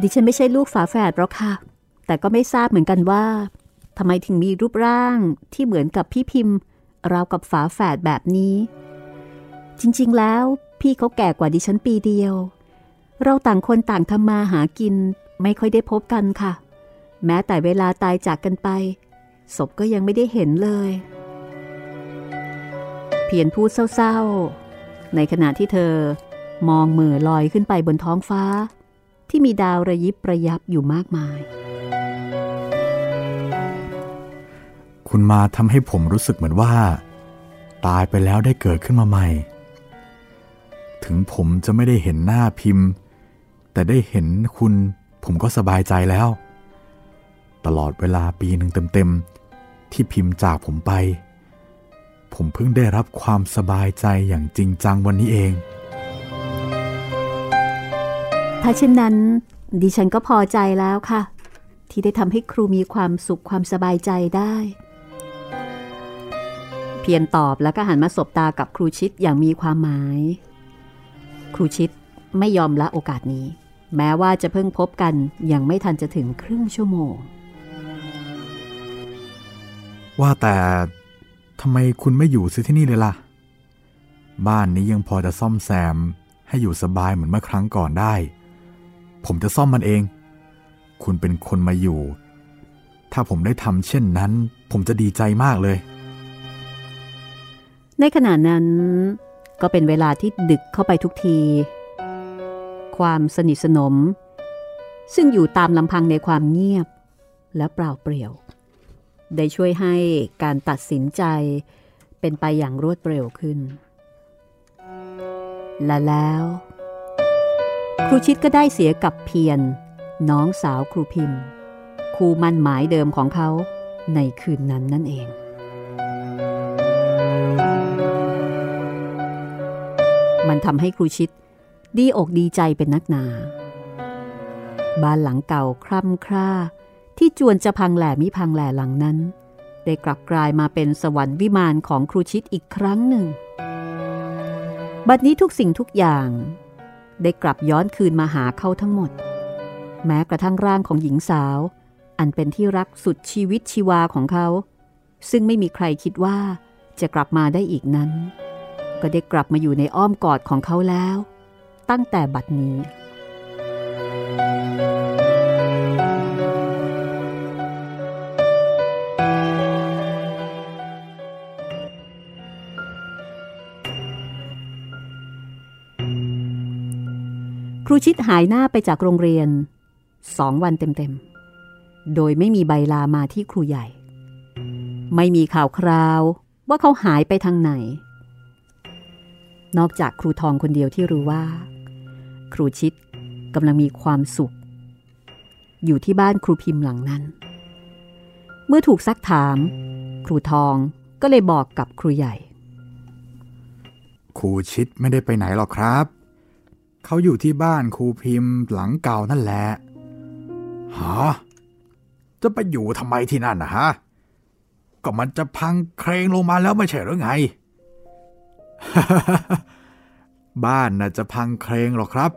Speaker 2: ดิฉันไม่ใช่ลูกฝาแฝดหรอกค่ะ แต่ก็ไม่ทราบเหมือนกันว่าทำไมถึงมีรูปร่างที่เหมือนกับพี่พิมพ์ ราวกับฝาแฝดแบบนี้ จริงๆแล้วพี่เขาแก่กว่าดิฉันปีเดียว เราต่างคนต่างทำมาหากินไม่ค่อยได้พบกันค่ะ แม้แต่เวลาตายจากกันไป ศพก็ยังไม่ได้เห็นเลย เพียรพูดเศร้าๆ ในขณะที่เธอมองเมือลอยขึ้นไปบนท้องฟ้า ที่มีดาวระยิบระยับอยู่มากมาย
Speaker 3: คุณมาทำให้ผมรู้สึกเหมือนว่า ตายไปแล้วได้เกิดขึ้นมาใหม่ ถึงผมจะไม่ได้เห็นหน้าพิมพ์ แต่ได้เห็นคุณผมก็สบายใจแล้ว ตลอดเวลาปีหนึ่งเต็มๆ ที่พิมพ์จากผมไป ผมเพิ่งได้รับความสบายใจอย่างจริงจังวันนี้เอง
Speaker 2: ถ้าเช่นนั้น ดิฉันก็พอใจแล้วค่ะ ที่ได้ทำให้ครูมีความสุขความสบายใจได้ เพียรตอบแล้วก็หันมาสบตากับครูชิดอย่างมีความหมาย ครูชิดไม่ยอมละโอกาสนี้ แม้ว่าจะเพิ่งพบกันยังไม่ทันจะถึงครึ่งชั่วโมง
Speaker 3: ว่าแต่ทำไมคุณไม่อยู่ซิที่นี่เลยล่ะ บ้านนี้ยังพอจะซ่อมแซม ให้อยู่สบายเหมือนเมื่อครั้งก่อนได้ ผมจะซ่อมมันเอง คุณเป็นคนมาอยู่ ถ้าผมได้ทำเช่นนั้น ผมจะดีใจมากเลย
Speaker 2: ในขณะนั้นก็เป็นเวลาที่ดึกเข้าไปทุกที ความสนิทสนม ซึ่งอยู่ตามลำพังในความเงียบและเปล่าเปลี่ยว ได้ช่วยให้การตัดสินใจเป็นไปอย่างรวดเร็วขึ้น และแล้วครูชิดก็ได้เสียกับเพียรน้องสาวครูพิมพ์ คู่มั่นหมายเดิมของเขาในคืนนั้นนั่นเอง มันทำให้ครูชิดดีอกดีใจเป็นนักหนา บ้านหลังเก่าคร่ำคร่า ที่จวนจะพังแหล่มิพังแหล่หลังนั้น ได้กลับกลายมาเป็นสวรรค์วิมานของครูชิดอีกครั้งหนึ่ง บัดนี้ทุกสิ่งทุกอย่าง ได้กลับย้อนคืนมาหาเขาทั้งหมด แม้กระทั่งร่างของหญิงสาว อันเป็นที่รักสุดชีวิตชีวาของเขา ซึ่งไม่มีใครคิดว่าจะกลับมาได้อีกนั้น ก็ได้กลับมาอยู่ในอ้อมกอดของเขาแล้ว ตั้งแต่บัดนี้ ครูชิดหายหน้าไปจากโรงเรียนสองวันเต็มๆ โดยไม่มีใบลามาที่ครูใหญ่ ไม่มีข่าวคราวว่าเขาหายไปทางไหน นอกจากครูทองคนเดียวที่รู้ว่า ครูชิดกำลังมีความสุข อยู่ที่บ้านครูพิมพ์หลังนั้น เมื่อถูกซักถาม ครูทองก็เลยบอกกับครูใหญ่
Speaker 3: ครูชิดไม่ได้ไปไหนหรอกครับ เขาอยู่ที่บ้านครูพิมพ์หลังเก่านั่นแหละฮะจะไปอยู่ทำไมที่นั่นนะฮะ ก็มันจะพังเครงลงมาแล้วไม่ใช่หรือไง บ้านน่ะจะพังเครงหรอกครับ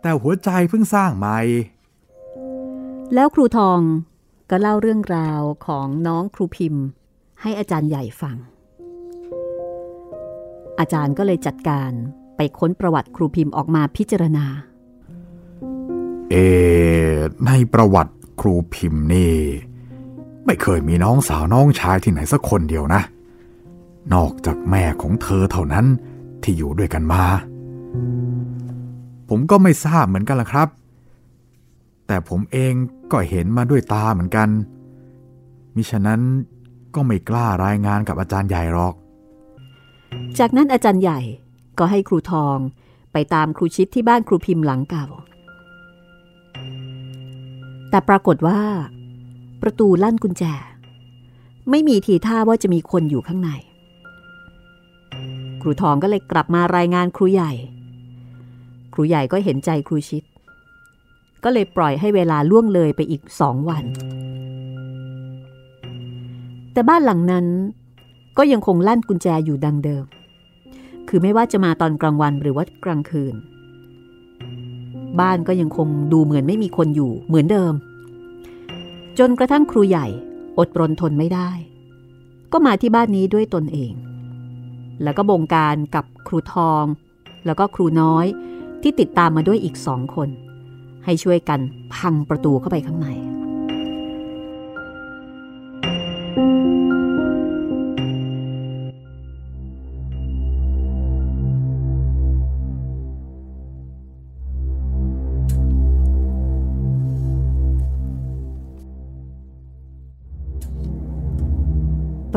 Speaker 3: แต่หัวใจเพิ่งสร้างใหม่
Speaker 2: แล้วครูทองก็เล่าเรื่องราวของน้องครูพิมพ์ ให้อาจารย์ใหญ่ฟัง อาจารย์ก็เลยจัดการไปค้นประวัติครูพิมพ์ออกมาพิจารณา
Speaker 3: เอ ในประวัติครูพิมพ์นี่ ไม่เคยมีน้องสาวน้องชายที่ไหนสักคนเดียวนะ นอกจากแม่ของเธอเท่านั้นที่อยู่ด้วยกันมา ผมก็ไม่ทราบเหมือนกันละครับ แต่ผมเองก็เห็นมาด้วยตาเหมือนกัน มิฉะนั้นก็ไม่กล้ารายงานกับอาจารย์ใหญ่หรอก
Speaker 2: จากนั้นอาจารย์ใหญ่ก็ให้ครูทองไปตามครูชิดที่บ้านครูพิมพ์หลังเก่า แต่ปรากฏว่า ประตูลั่นกุญแจ ไม่มีทีท่าว่าจะมีคนอยู่ข้างใน รูทองก็เลยกลับมารายงานครูใหญ่ ครูใหญ่ก็เห็นใจครูชิด ก็เลยปล่อยให้เวลาล่วงเลยไปอีกสองวัน แต่บ้านหลังนั้นก็ยังคงลั่นกุญแจอยู่ดังเดิม คือไม่ว่าจะมาตอนกลางวันหรือว่ากลางคืน บ้านก็ยังคงดูเหมือนไม่มีคนอยู่เหมือนเดิม จนกระทั่งครูใหญ่อดรนทนไม่ได้ ก็มาที่บ้านนี้ด้วยตนเอง แล้วก็บงการกับครูทอง แล้วก็ครูน้อยที่ติดตามมาด้วยอีกสองคน ให้ช่วยกันพังประตูเข้าไปข้างใน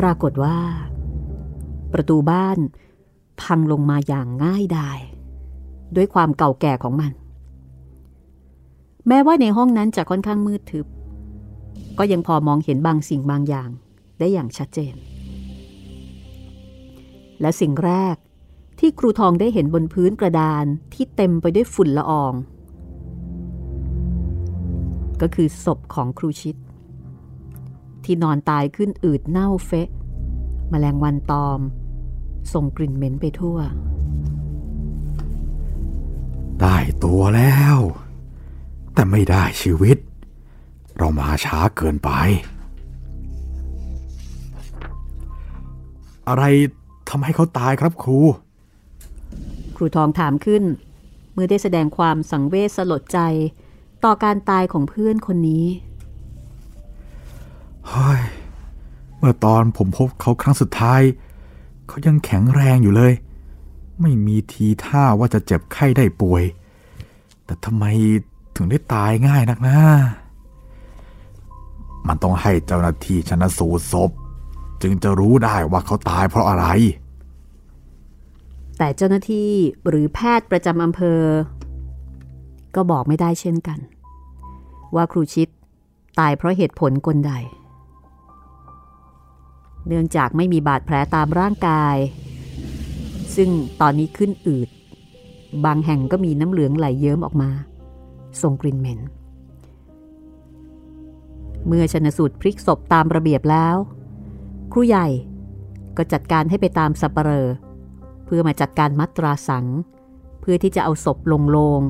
Speaker 2: ปรากฏว่า ประตูบ้านพังลงมาอย่างง่ายดาย ด้วยความเก่าแก่ของมัน แม้ว่าในห้องนั้นจะค่อนข้างมืดทึบ ก็ยังพอมองเห็นบางสิ่งบางอย่างได้อย่างชัดเจน และสิ่งแรกที่ครูทองได้เห็นบนพื้นกระดานที่เต็มไปด้วยฝุ่นละออง ก็คือศพของครูชิดที่นอนตายขึ้นอืดเน่าเฟะมแมลงวันตอม ส่งกลิ่นเหม็นไปทั่ว
Speaker 3: ได้ตัวแล้ว แต่ไม่ได้ชีวิต เรามาช้าเกินไป อะไรทำให้เขาตายครับครู
Speaker 2: ครูทองถามขึ้น เมื่อได้แสดงความสังเวชสลดใจต่อการตายของเพื่อนคนนี้
Speaker 3: เฮ้ยเมื่อตอนผมพบเขาครั้งสุดท้าย เขายังแข็งแรงอยู่เลย ไม่มีทีท่าว่าจะเจ็บไข้ได้ป่วย แต่ทำไมถึงได้ตายง่ายนักนะมันต้องให้เจ้าหน้าที่ชนะสูตรศพ จึงจะรู้ได้ว่าเขาตายเพราะอะไร
Speaker 2: แต่เจ้าหน้าที่หรือแพทย์ประจำอำเภอ ก็บอกไม่ได้เช่นกัน ว่าครูชิดตายเพราะเหตุผลกลใด เนื่องจากไม่มีบาดแผลตามร่างกาย ซึ่งตอนนี้ขึ้นอืด บางแห่งก็มีน้ำเหลืองไหลเยิ้มออกมาส่งกลิ่นเหม็น เมื่อชนสูตรพลิกศพตามระเบียบแล้ว ครูใหญ่ก็จัดการให้ไปตามสัปเหร่อเพื่อมาจัดการมัตราสัง เพื่อที่จะเอาศพลงโลง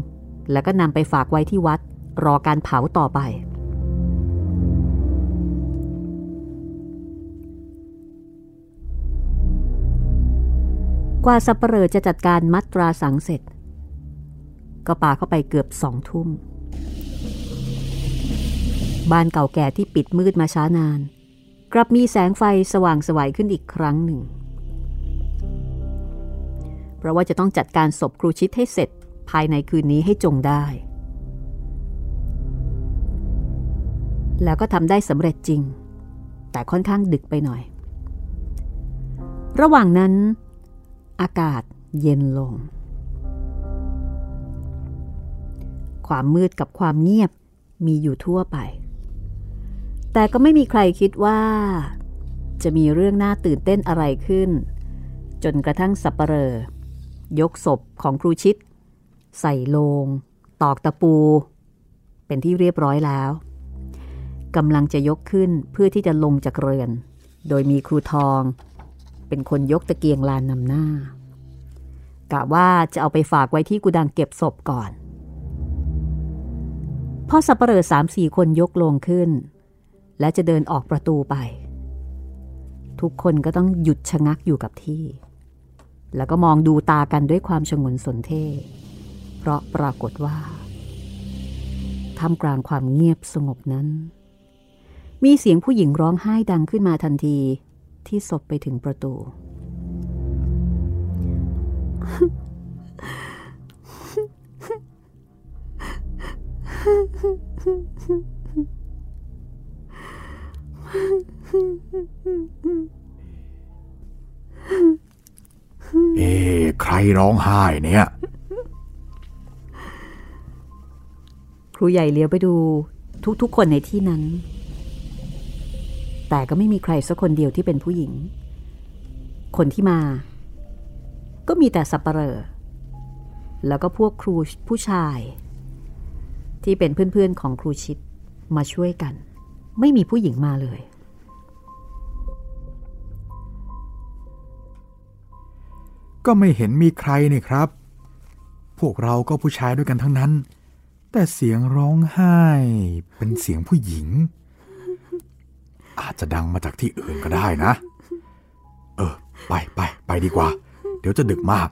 Speaker 2: แล้วก็นำไปฝากไว้ที่วัดรอการเผาต่อไป กว่าสัปเหร่อจะจัดการมัตราสังเสร็จ ก็ป่าเข้าไปเกือบสองทุ่ม บ้านเก่าแก่ที่ปิดมืดมาช้านาน กลับมีแสงไฟสว่างสวัยขึ้นอีกครั้งหนึ่ง เพราะว่าจะต้องจัดการศพครูชิดให้เสร็จภายในคืนนี้ให้จงได้ แล้วก็ทำได้สำเร็จจริง แต่ค่อนข้างดึกไปหน่อย ระหว่างนั้น อากาศเย็นลง ความมืดกับความเงียบมีอยู่ทั่วไป แต่ก็ไม่มีใครคิดว่า จะมีเรื่องน่าตื่นเต้นอะไรขึ้น จนกระทั่งสับปเหร่อยกศพของครูชิด ใส่โลง ตอกตะปู เป็นที่เรียบร้อยแล้วกำลังจะยกขึ้นเพื่อที่จะลงจากเรือน โดยมีครูทอง เป็นคนยกตะเกียงลานนำหน้ากะว่าจะเอาไปฝากไว้ที่กุดังเก็บศพก่อนพอสับเปลือสามสี่คนยกลงขึ้น และจะเดินออกประตูไป ทุกคนก็ต้องหยุดชะงักอยู่กับที่ แล้วก็มองดูตากันด้วยความชงนสนเท่เพราะปรากฏว่าท่ามกลางความเงียบสงบนั้น มีเสียงผู้หญิงร้องไห้ดังขึ้นมาทันที ที่ศพไปถึงประตู
Speaker 3: เอ๊ใครร้องไห้เนี่ย
Speaker 2: ครูใหญ่เลี้ยวไปดูทุกๆคนในที่นั้น แต่ก็ไม่มีใครสักคนเดียวที่เป็นผู้หญิง คนที่มา ก็มีแต่สับปเปลอแล้วก็พวกครูผู้ชาย ที่เป็นเพื่อนๆของครูชิดมาช่วยกัน ไม่มีผู้หญิงมาเลย
Speaker 3: ก็ไม่เห็นมีใครนี่ครับ พวกเราก็ผู้ชายด้วยกันทั้งนั้น แต่เสียงร้องไห้ เป็นเสียงผู้หญิง อาจจะดังมาจากที่อื่นก็ได้นะ เออ ไปไปไปดีกว่า เดี๋ยวจะดึกมาก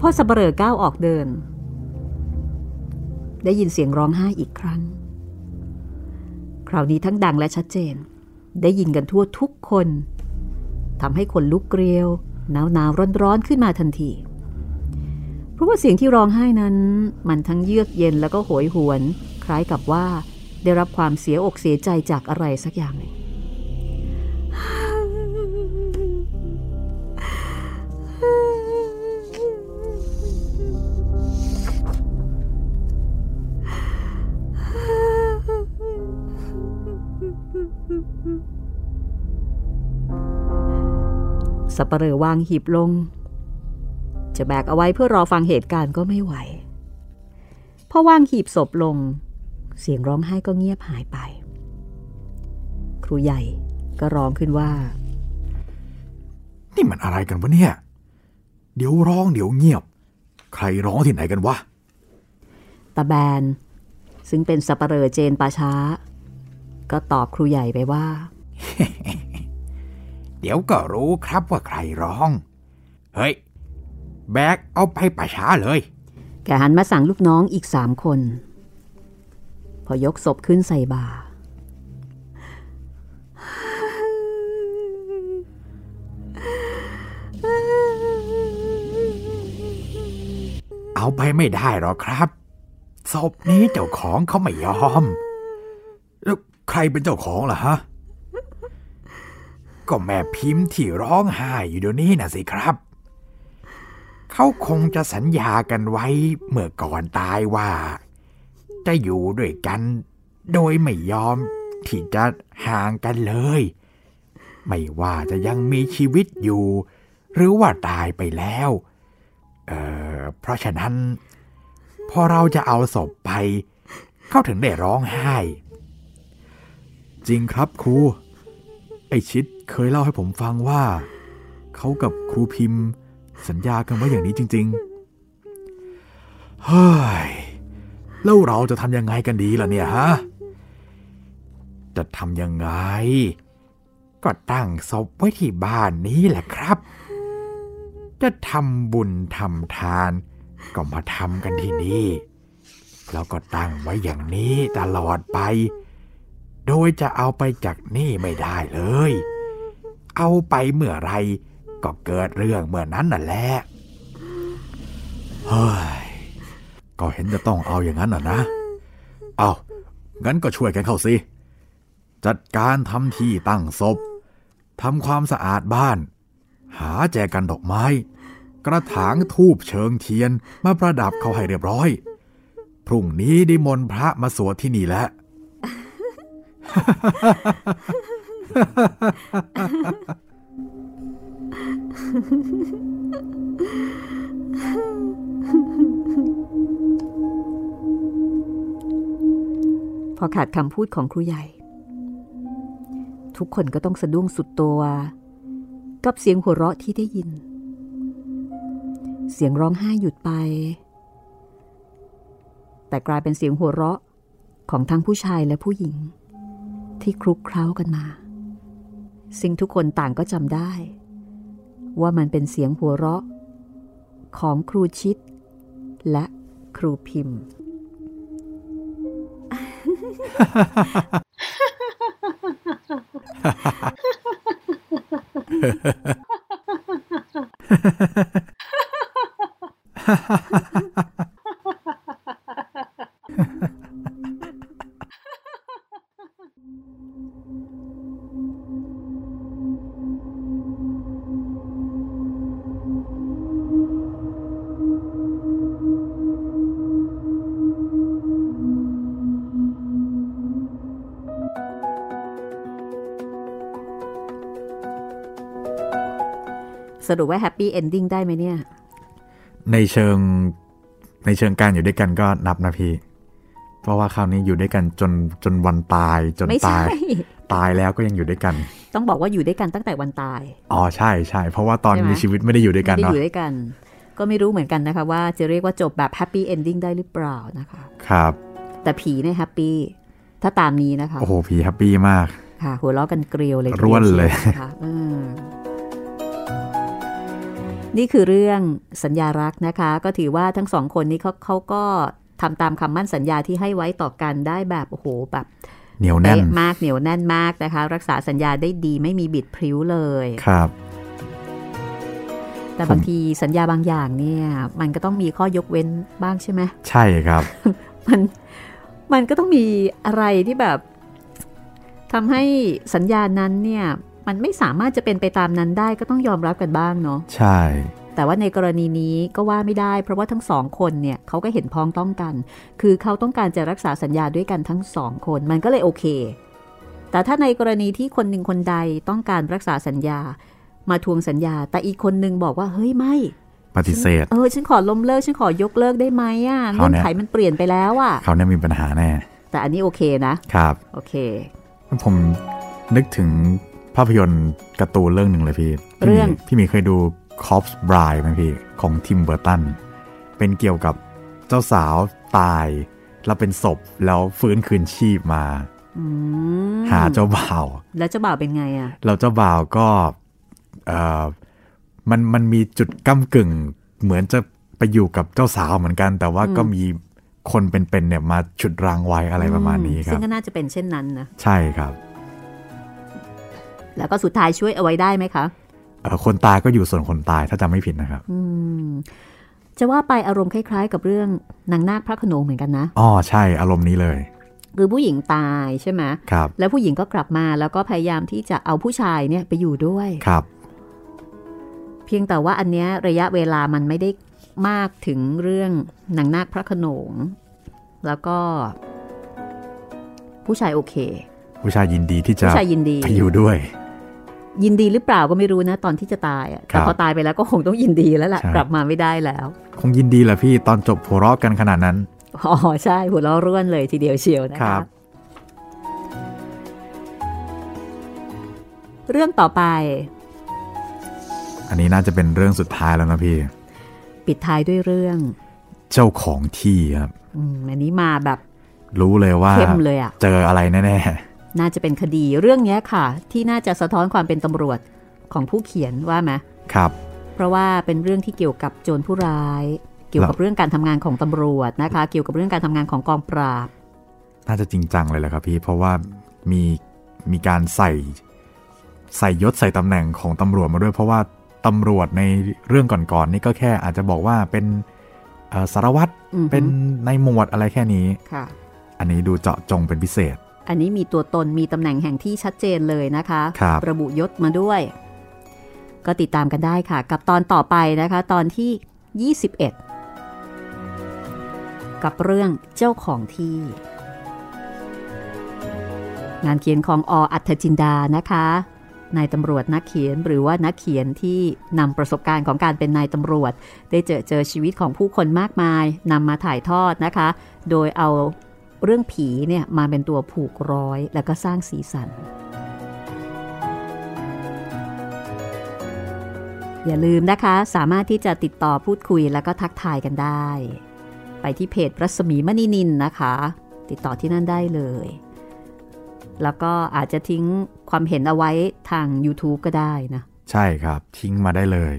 Speaker 2: พ่อสับเปลอก้าวออกเดิน ได้ยินเสียงร้องไห้อีกครั้ง คราวนี้ทั้งดังและชัดเจน ได้ยินกันทั่วทุกคนทำให้คนลุกเกลียวหนาวหนาวร้อนร้อนขึ้นมาทันที เพราะว่าเสียงที่ร้องไห้นั้น มันทั้งเยือกเย็นแล้วก็โหยหวน คล้ายกับว่าได้รับความเสียอกเสียใจจากอะไรสักอย่างหนึ่ง สัปเหร่อวางหีบลง จะแบกเอาไว้เพื่อรอฟังเหตุการณ์ก็ไม่ไหวพอวางหีบศพลง เสียงร้องไห้ก็เงียบหายไป ครูใหญ่ก็ร้องขึ้นว่า
Speaker 3: นี่มันอะไรกันวะเนี่ย เดี๋ยวร้องเดี๋ยวเงียบ ใครร้องที่ไหนกันวะ
Speaker 2: ตาแบน ซึ่งเป็นสัปเหร่อเจนปาช้า ก็ตอบครูใหญ่ไปว่า
Speaker 3: เดี๋ยวก็รู้ครับว่าใครร้อง
Speaker 5: เฮ้ย แบกเอาไปป่าช้าเลย
Speaker 2: แกหันมาสั่งลูกน้องอีกสามคน พอยกศพขึ้นใส่บา
Speaker 5: เอาไปไม่ได้หรอกครับศพนี้เจ้าของเขาไม่ยอม แล้วใครเป็นเจ้าของล่ะฮะ ก็แม่พิมพ์ที่ร้องไห้อยู่เดี๋ยวนี้นะสิครับ เขาคงจะสัญญากันไว้เมื่อก่อนตายว่า จะอยู่ด้วยกัน โดยไม่ยอมที่จะห่างกันเลย ไม่ว่าจะยังมีชีวิตอยู่ หรือว่าตายไปแล้ว เออเพราะฉะนั้น พอเราจะเอาศพไป เขาถึงได้ร้องไห้
Speaker 3: จริงครับครู ไอชิดเคยเล่าให้ผมฟังว่า เขากับครูพิมพ์ สัญญากันไว้อย่างนี้จริง ๆ เฮ้ย แล้วเราจะทำยังไงกันดีล่ะเนี่ยฮะ
Speaker 5: จะทำยังไง ก็ตั้งศพไว้ที่บ้านนี้แหละครับ จะทำบุญทำทาน ก็มาทำกันที่นี่ แล้วก็ตั้งไว้อย่างนี้ตลอดไป โดยจะเอาไปจากนี่ไม่ได้เลย เอาไปเมื่อไรก็เกิดเรื่องเมื่อนั้นน่ะแหละ
Speaker 3: เฮ้ยก็เห็นจะต้องเอาอย่างนั้นอะนะ เอางั้นก็ช่วยกันเข้าสิ จัดการทำที่ตั้งศพทำความสะอาดบ้าน หาแจกันดอกไม้ กระถางทูบเชิงเทียนมาประดับเขาให้เรียบร้อย พรุ่งนี้ดิมนพระมาสวดที่นี่แหละ
Speaker 2: พอขาดคำพูดของครูใหญ่ ทุกคนก็ต้องสะดุ้งสุดตัว กับเสียงหัวเราะที่ได้ยิน เสียงร้องไห้หยุดไป แต่กลายเป็นเสียงหัวเราะของทั้งผู้ชายและผู้หญิง ที่คลุกเคล้ากันมาสิ่งทุกคนต่างก็จำได้ ว่ามันเป็นเสียงหัวเราะ ของครูชิด และครูพิมพ์ รุปว่า happy ending ได้ไหมเนี่ย
Speaker 3: ในเชิงในเชิงการอยู่ด้วยกันก็นับนะพี่ เพราะว่าคราวนี้อยู่ด้วยกันจนจนวันตายจน
Speaker 2: ไม่
Speaker 3: ตา
Speaker 2: ใช่
Speaker 3: ยตายแล้วก็ยังอยู่ด้วยกัน
Speaker 2: ต้องบอกว่าอยู่ด้วยกันตั้งแต่วันตาย
Speaker 3: อ๋อใช่ใช่เพราะว่าตอน
Speaker 2: ใช่ไหม
Speaker 3: มีชีวิตไม่ได้อยู่ด้วยกัน
Speaker 2: ไม่ได้อ
Speaker 3: เนาะ
Speaker 2: ยู่ด้วยกัน ก็ไม่รู้เหมือนกันนะคะว่าจะเรียกว่าจบแบบ happy ending ได้หรือเปล่านะคะ
Speaker 3: ครับ
Speaker 2: แต่ผีเนี่ย happy ถ้าตามนี้นะคะ
Speaker 3: โอ้โหผี happy มาก
Speaker 2: ค่ะ หัวเราะกันเกลียวเลยทีดี
Speaker 3: ร่วนเลย
Speaker 2: ชีนะคะอืม นี่คือเรื่องสัญญารักนะคะ ก็ถือว่าทั้งสองคนนี้เขาเขาก็ทำตามคำมั่นสัญญาที่ให้ไว้ต่อกันได้แบบโอ้โหแบบ
Speaker 3: เหนียวแน่น
Speaker 2: เป๊ะมากเหนียวแน่นมากนะคะ รักษาสัญญาได้ดีไม่มีบิดพริ้วเลย
Speaker 3: ครับ
Speaker 2: แต่บางทีสัญญาบางอย่างเนี่ย มันก็ต้องมีข้อยกเว้นบ้างใช่ไหม
Speaker 3: ใช่ครับ
Speaker 2: มันมันก็ต้องมีอะไรที่แบบทำให้สัญญานั้นเนี่ย มันไม่สามารถจะเป็นไปตามนั้นได้ก็ต้องยอมรับกันบ้างเนาะ
Speaker 3: ใช่
Speaker 2: แต่ว่าในกรณีนี้ก็ว่าไม่ได้ เพราะว่าทั้งสองคนเนี่ยเขาก็เห็นพ้องต้องกัน คือเขาต้องการจะรักษาสัญญาด้วยกันทั้งสองคนมันก็เลยโอเค แต่ถ้าในกรณีที่คนหนึ่งคนใดต้องการรักษาสัญญา มาทวงสัญญา แต่อีกคนหนึ่งบอกว่าเฮ้ยไม่
Speaker 3: ปฏิเสธ
Speaker 2: เออฉันขอล้มเลิกฉันขอยกเลิกได้ไหมอะ
Speaker 3: เขา
Speaker 2: เงื่อน
Speaker 3: เนี่ย
Speaker 2: ไขมันเปลี่ยนไปแล้วอะ
Speaker 3: เขาเนี่ยมีปัญหาแน่
Speaker 2: แต่อันนี้โอเคนะ
Speaker 3: ครับ
Speaker 2: โอเค
Speaker 3: ผมนึกถึง ภาพยนตร์การ์ตูนเรื่องหนึ่งเลยพี่พี่
Speaker 2: เรื่อง
Speaker 3: หมีพี่หมีเคยดู Corpse Bride ไหมพี่ ของทิมเบอร์ตัน เป็นเกี่ยวกับเจ้าสาวตาย แล้วเป็นศพแล้วฟื้นคืนชีพมา
Speaker 2: อืม
Speaker 3: หาเจ้าบ่าว
Speaker 2: แล้วเจ้าบ่าวเป็นไงอะ
Speaker 3: แล้วเจ้าบ่าวก็เอ่อมันมันมีจุดก้ากึ่ง เหมือนจะไปอยู่กับเจ้าสาวเหมือนกัน แต่ว่าก็มีคนเป็นๆเนี่ยมาฉุดรางไว้อะไรประมาณนี้ครั
Speaker 2: บซึ่งก็น่าจะเป็นเช่นนั้นนะ
Speaker 3: ใช่ครับ
Speaker 2: แล้วก็สุดท้ายช่วยเอาไว้ได้ไหมคะ
Speaker 3: คนตายก็อยู่ส่วนคนตายถ้าจำไม่ผิดนะครับ
Speaker 2: อืมจะว่าไปอารมณ์คล้าย ๆ กับเรื่องนางนาคพระขนงเหมือนกันนะ
Speaker 3: อ๋อใช่อารมณ์นี้เลย
Speaker 2: คือผู้หญิงตายใช่ไหม
Speaker 3: ครับ
Speaker 2: แล้วผู้หญิงก็กลับมาแล้วก็พยายามที่จะเอาผู้ชายเนี่ยไปอยู่ด้วย
Speaker 3: ครับ
Speaker 2: เพียงแต่ว่าอันเนี้ยระยะเวลามันไม่ได้มากถึงเรื่องนางนาคพระขนง แล้วก็ ผู้ชายโอเค
Speaker 3: ผู้ชายยินดีที่จะ
Speaker 2: ผู้ชายยินดี
Speaker 3: ไปอยู่ด้วย
Speaker 2: ยินดีหรือเปล่าก็ไม่รู้นะ ตอนที่จะตายอะแต่พอตายไปแล้วก็คงต้องยินดีแล้วแหละกลับมาไม่ได้แล้ว
Speaker 3: คงยินดีแหละพี่ตอนจบหัวเราะกันขนาดนั้น
Speaker 2: อ๋อใช่หัวเราะร่วนเลยทีเดียวเชียวนะคะเรื่องต่อไป
Speaker 3: อันนี้น่าจะเป็นเรื่องสุดท้ายแล้วนะพี่
Speaker 2: ปิดท้ายด้วยเรื่อง
Speaker 3: เจ้าของที่ครับ
Speaker 2: อันนี้มาแบบ
Speaker 3: รู้เลยว่า
Speaker 2: เข้มเลยอะ
Speaker 3: เจออะไรแน่
Speaker 2: ๆ น่าจะเป็นคดีเรื่องนี้ค่ะ ที่น่าจะสะท้อนความเป็นตำรวจของผู้เขียนว่าไหม
Speaker 3: ครับ
Speaker 2: เพราะว่าเป็นเรื่องที่เกี่ยวกับโจรผู้ร้าย เกี่ยวกับเรื่องการทำงานของตำรวจนะคะ เกี่ยวกับเรื่องการทำงานของกองปราบ
Speaker 3: น่าจะจริงจังเลยแหละครับพี่เพราะว่ามีมีการใส่ใส่ยศใส่ตำแหน่งของตำรวจมาด้วย เพราะว่าตำรวจในเรื่องก่อนๆนนี่ก็แค่อาจจะบอกว่าเป็นสารวัตรเป็นในหมวดอะไรแค่นี้
Speaker 2: ค่ะ
Speaker 3: อันนี้ดูเจาะจงเป็นพิเศษ
Speaker 2: อันนี้มีตัวตนมีตำแหน่งแห่งที่ชัดเจนเลยนะคะ
Speaker 3: คร
Speaker 2: ระบุยศมาด้วย ก็ติดตามกันได้ค่ะ กับตอนต่อไปนะคะ ตอนที่ 21 กับเรื่องเจ้าของที่ งานเขียนของออัธจินดานะคะนายตำรวจนักเขียนหรือว่านักเขียนที่นำประสบการณ์ของการเป็นนายตำรวจ ได้เจอเจอชีวิตของผู้คนมากมายนำมาถ่ายทอดนะคะ โดยเอา เรื่องผีเนี่ยมาเป็นตัวผูกร้อยแล้วก็สร้างสีสัน อย่าลืมนะคะ สามารถที่จะติดต่อพูดคุยแล้วก็ทักทายกันได้ ไปที่เพจรัศมีมณีนินนะคะ ติดต่อที่นั่นได้เลย แล้วก็อาจจะทิ้งความเห็นเอาไว้ทาง YouTube ก็ได้นะ
Speaker 3: ใช่ครับทิ้งมาได้เลย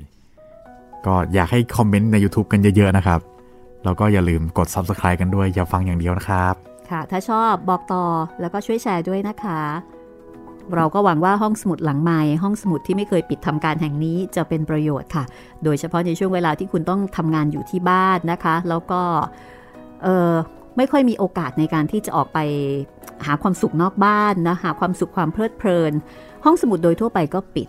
Speaker 3: ก็อยากให้คอมเมนต์ใน YouTube กันเยอะๆนะครับแล้วก็อย่าลืมกด Subscribe กันด้วย อย่าฟังอย่างเดียวนะครับ
Speaker 2: ค่ะ ถ้าชอบบอกต่อแล้วก็ช่วยแชร์ด้วยนะคะ เราก็หวังว่าห้องสมุดหลังใหม่ ห้องสมุดที่ไม่เคยปิดทำการแห่งนี้จะเป็นประโยชน์ค่ะ โดยเฉพาะในช่วงเวลาที่คุณต้องทำงานอยู่ที่บ้านนะคะ แล้วก็เออไม่ค่อยมีโอกาสในการที่จะออกไปหาความสุขนอกบ้านนะหาความสุขความเพลิดเพลิน ห้องสมุดโดยทั่วไปก็ปิด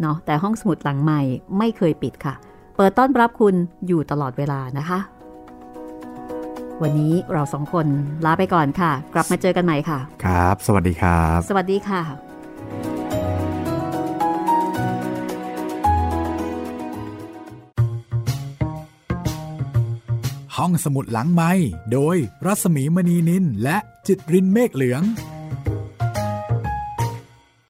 Speaker 2: เนาะแต่ห้องสมุดหลังใหม่ไม่เคยปิดค่ะ เปิดต้อนรับคุณอยู่ตลอดเวลานะคะ วันนี้เราสองคนลาไปก่อนค่ะ กลับมาเจอกันใหม่ค่ะ
Speaker 3: ครับ สวัสดีครับ
Speaker 2: สวัสดีค่ะ
Speaker 6: ห้องสมุดหลังไม้โดยรัศมีมณีนินและจิตรินเมฆเหลือง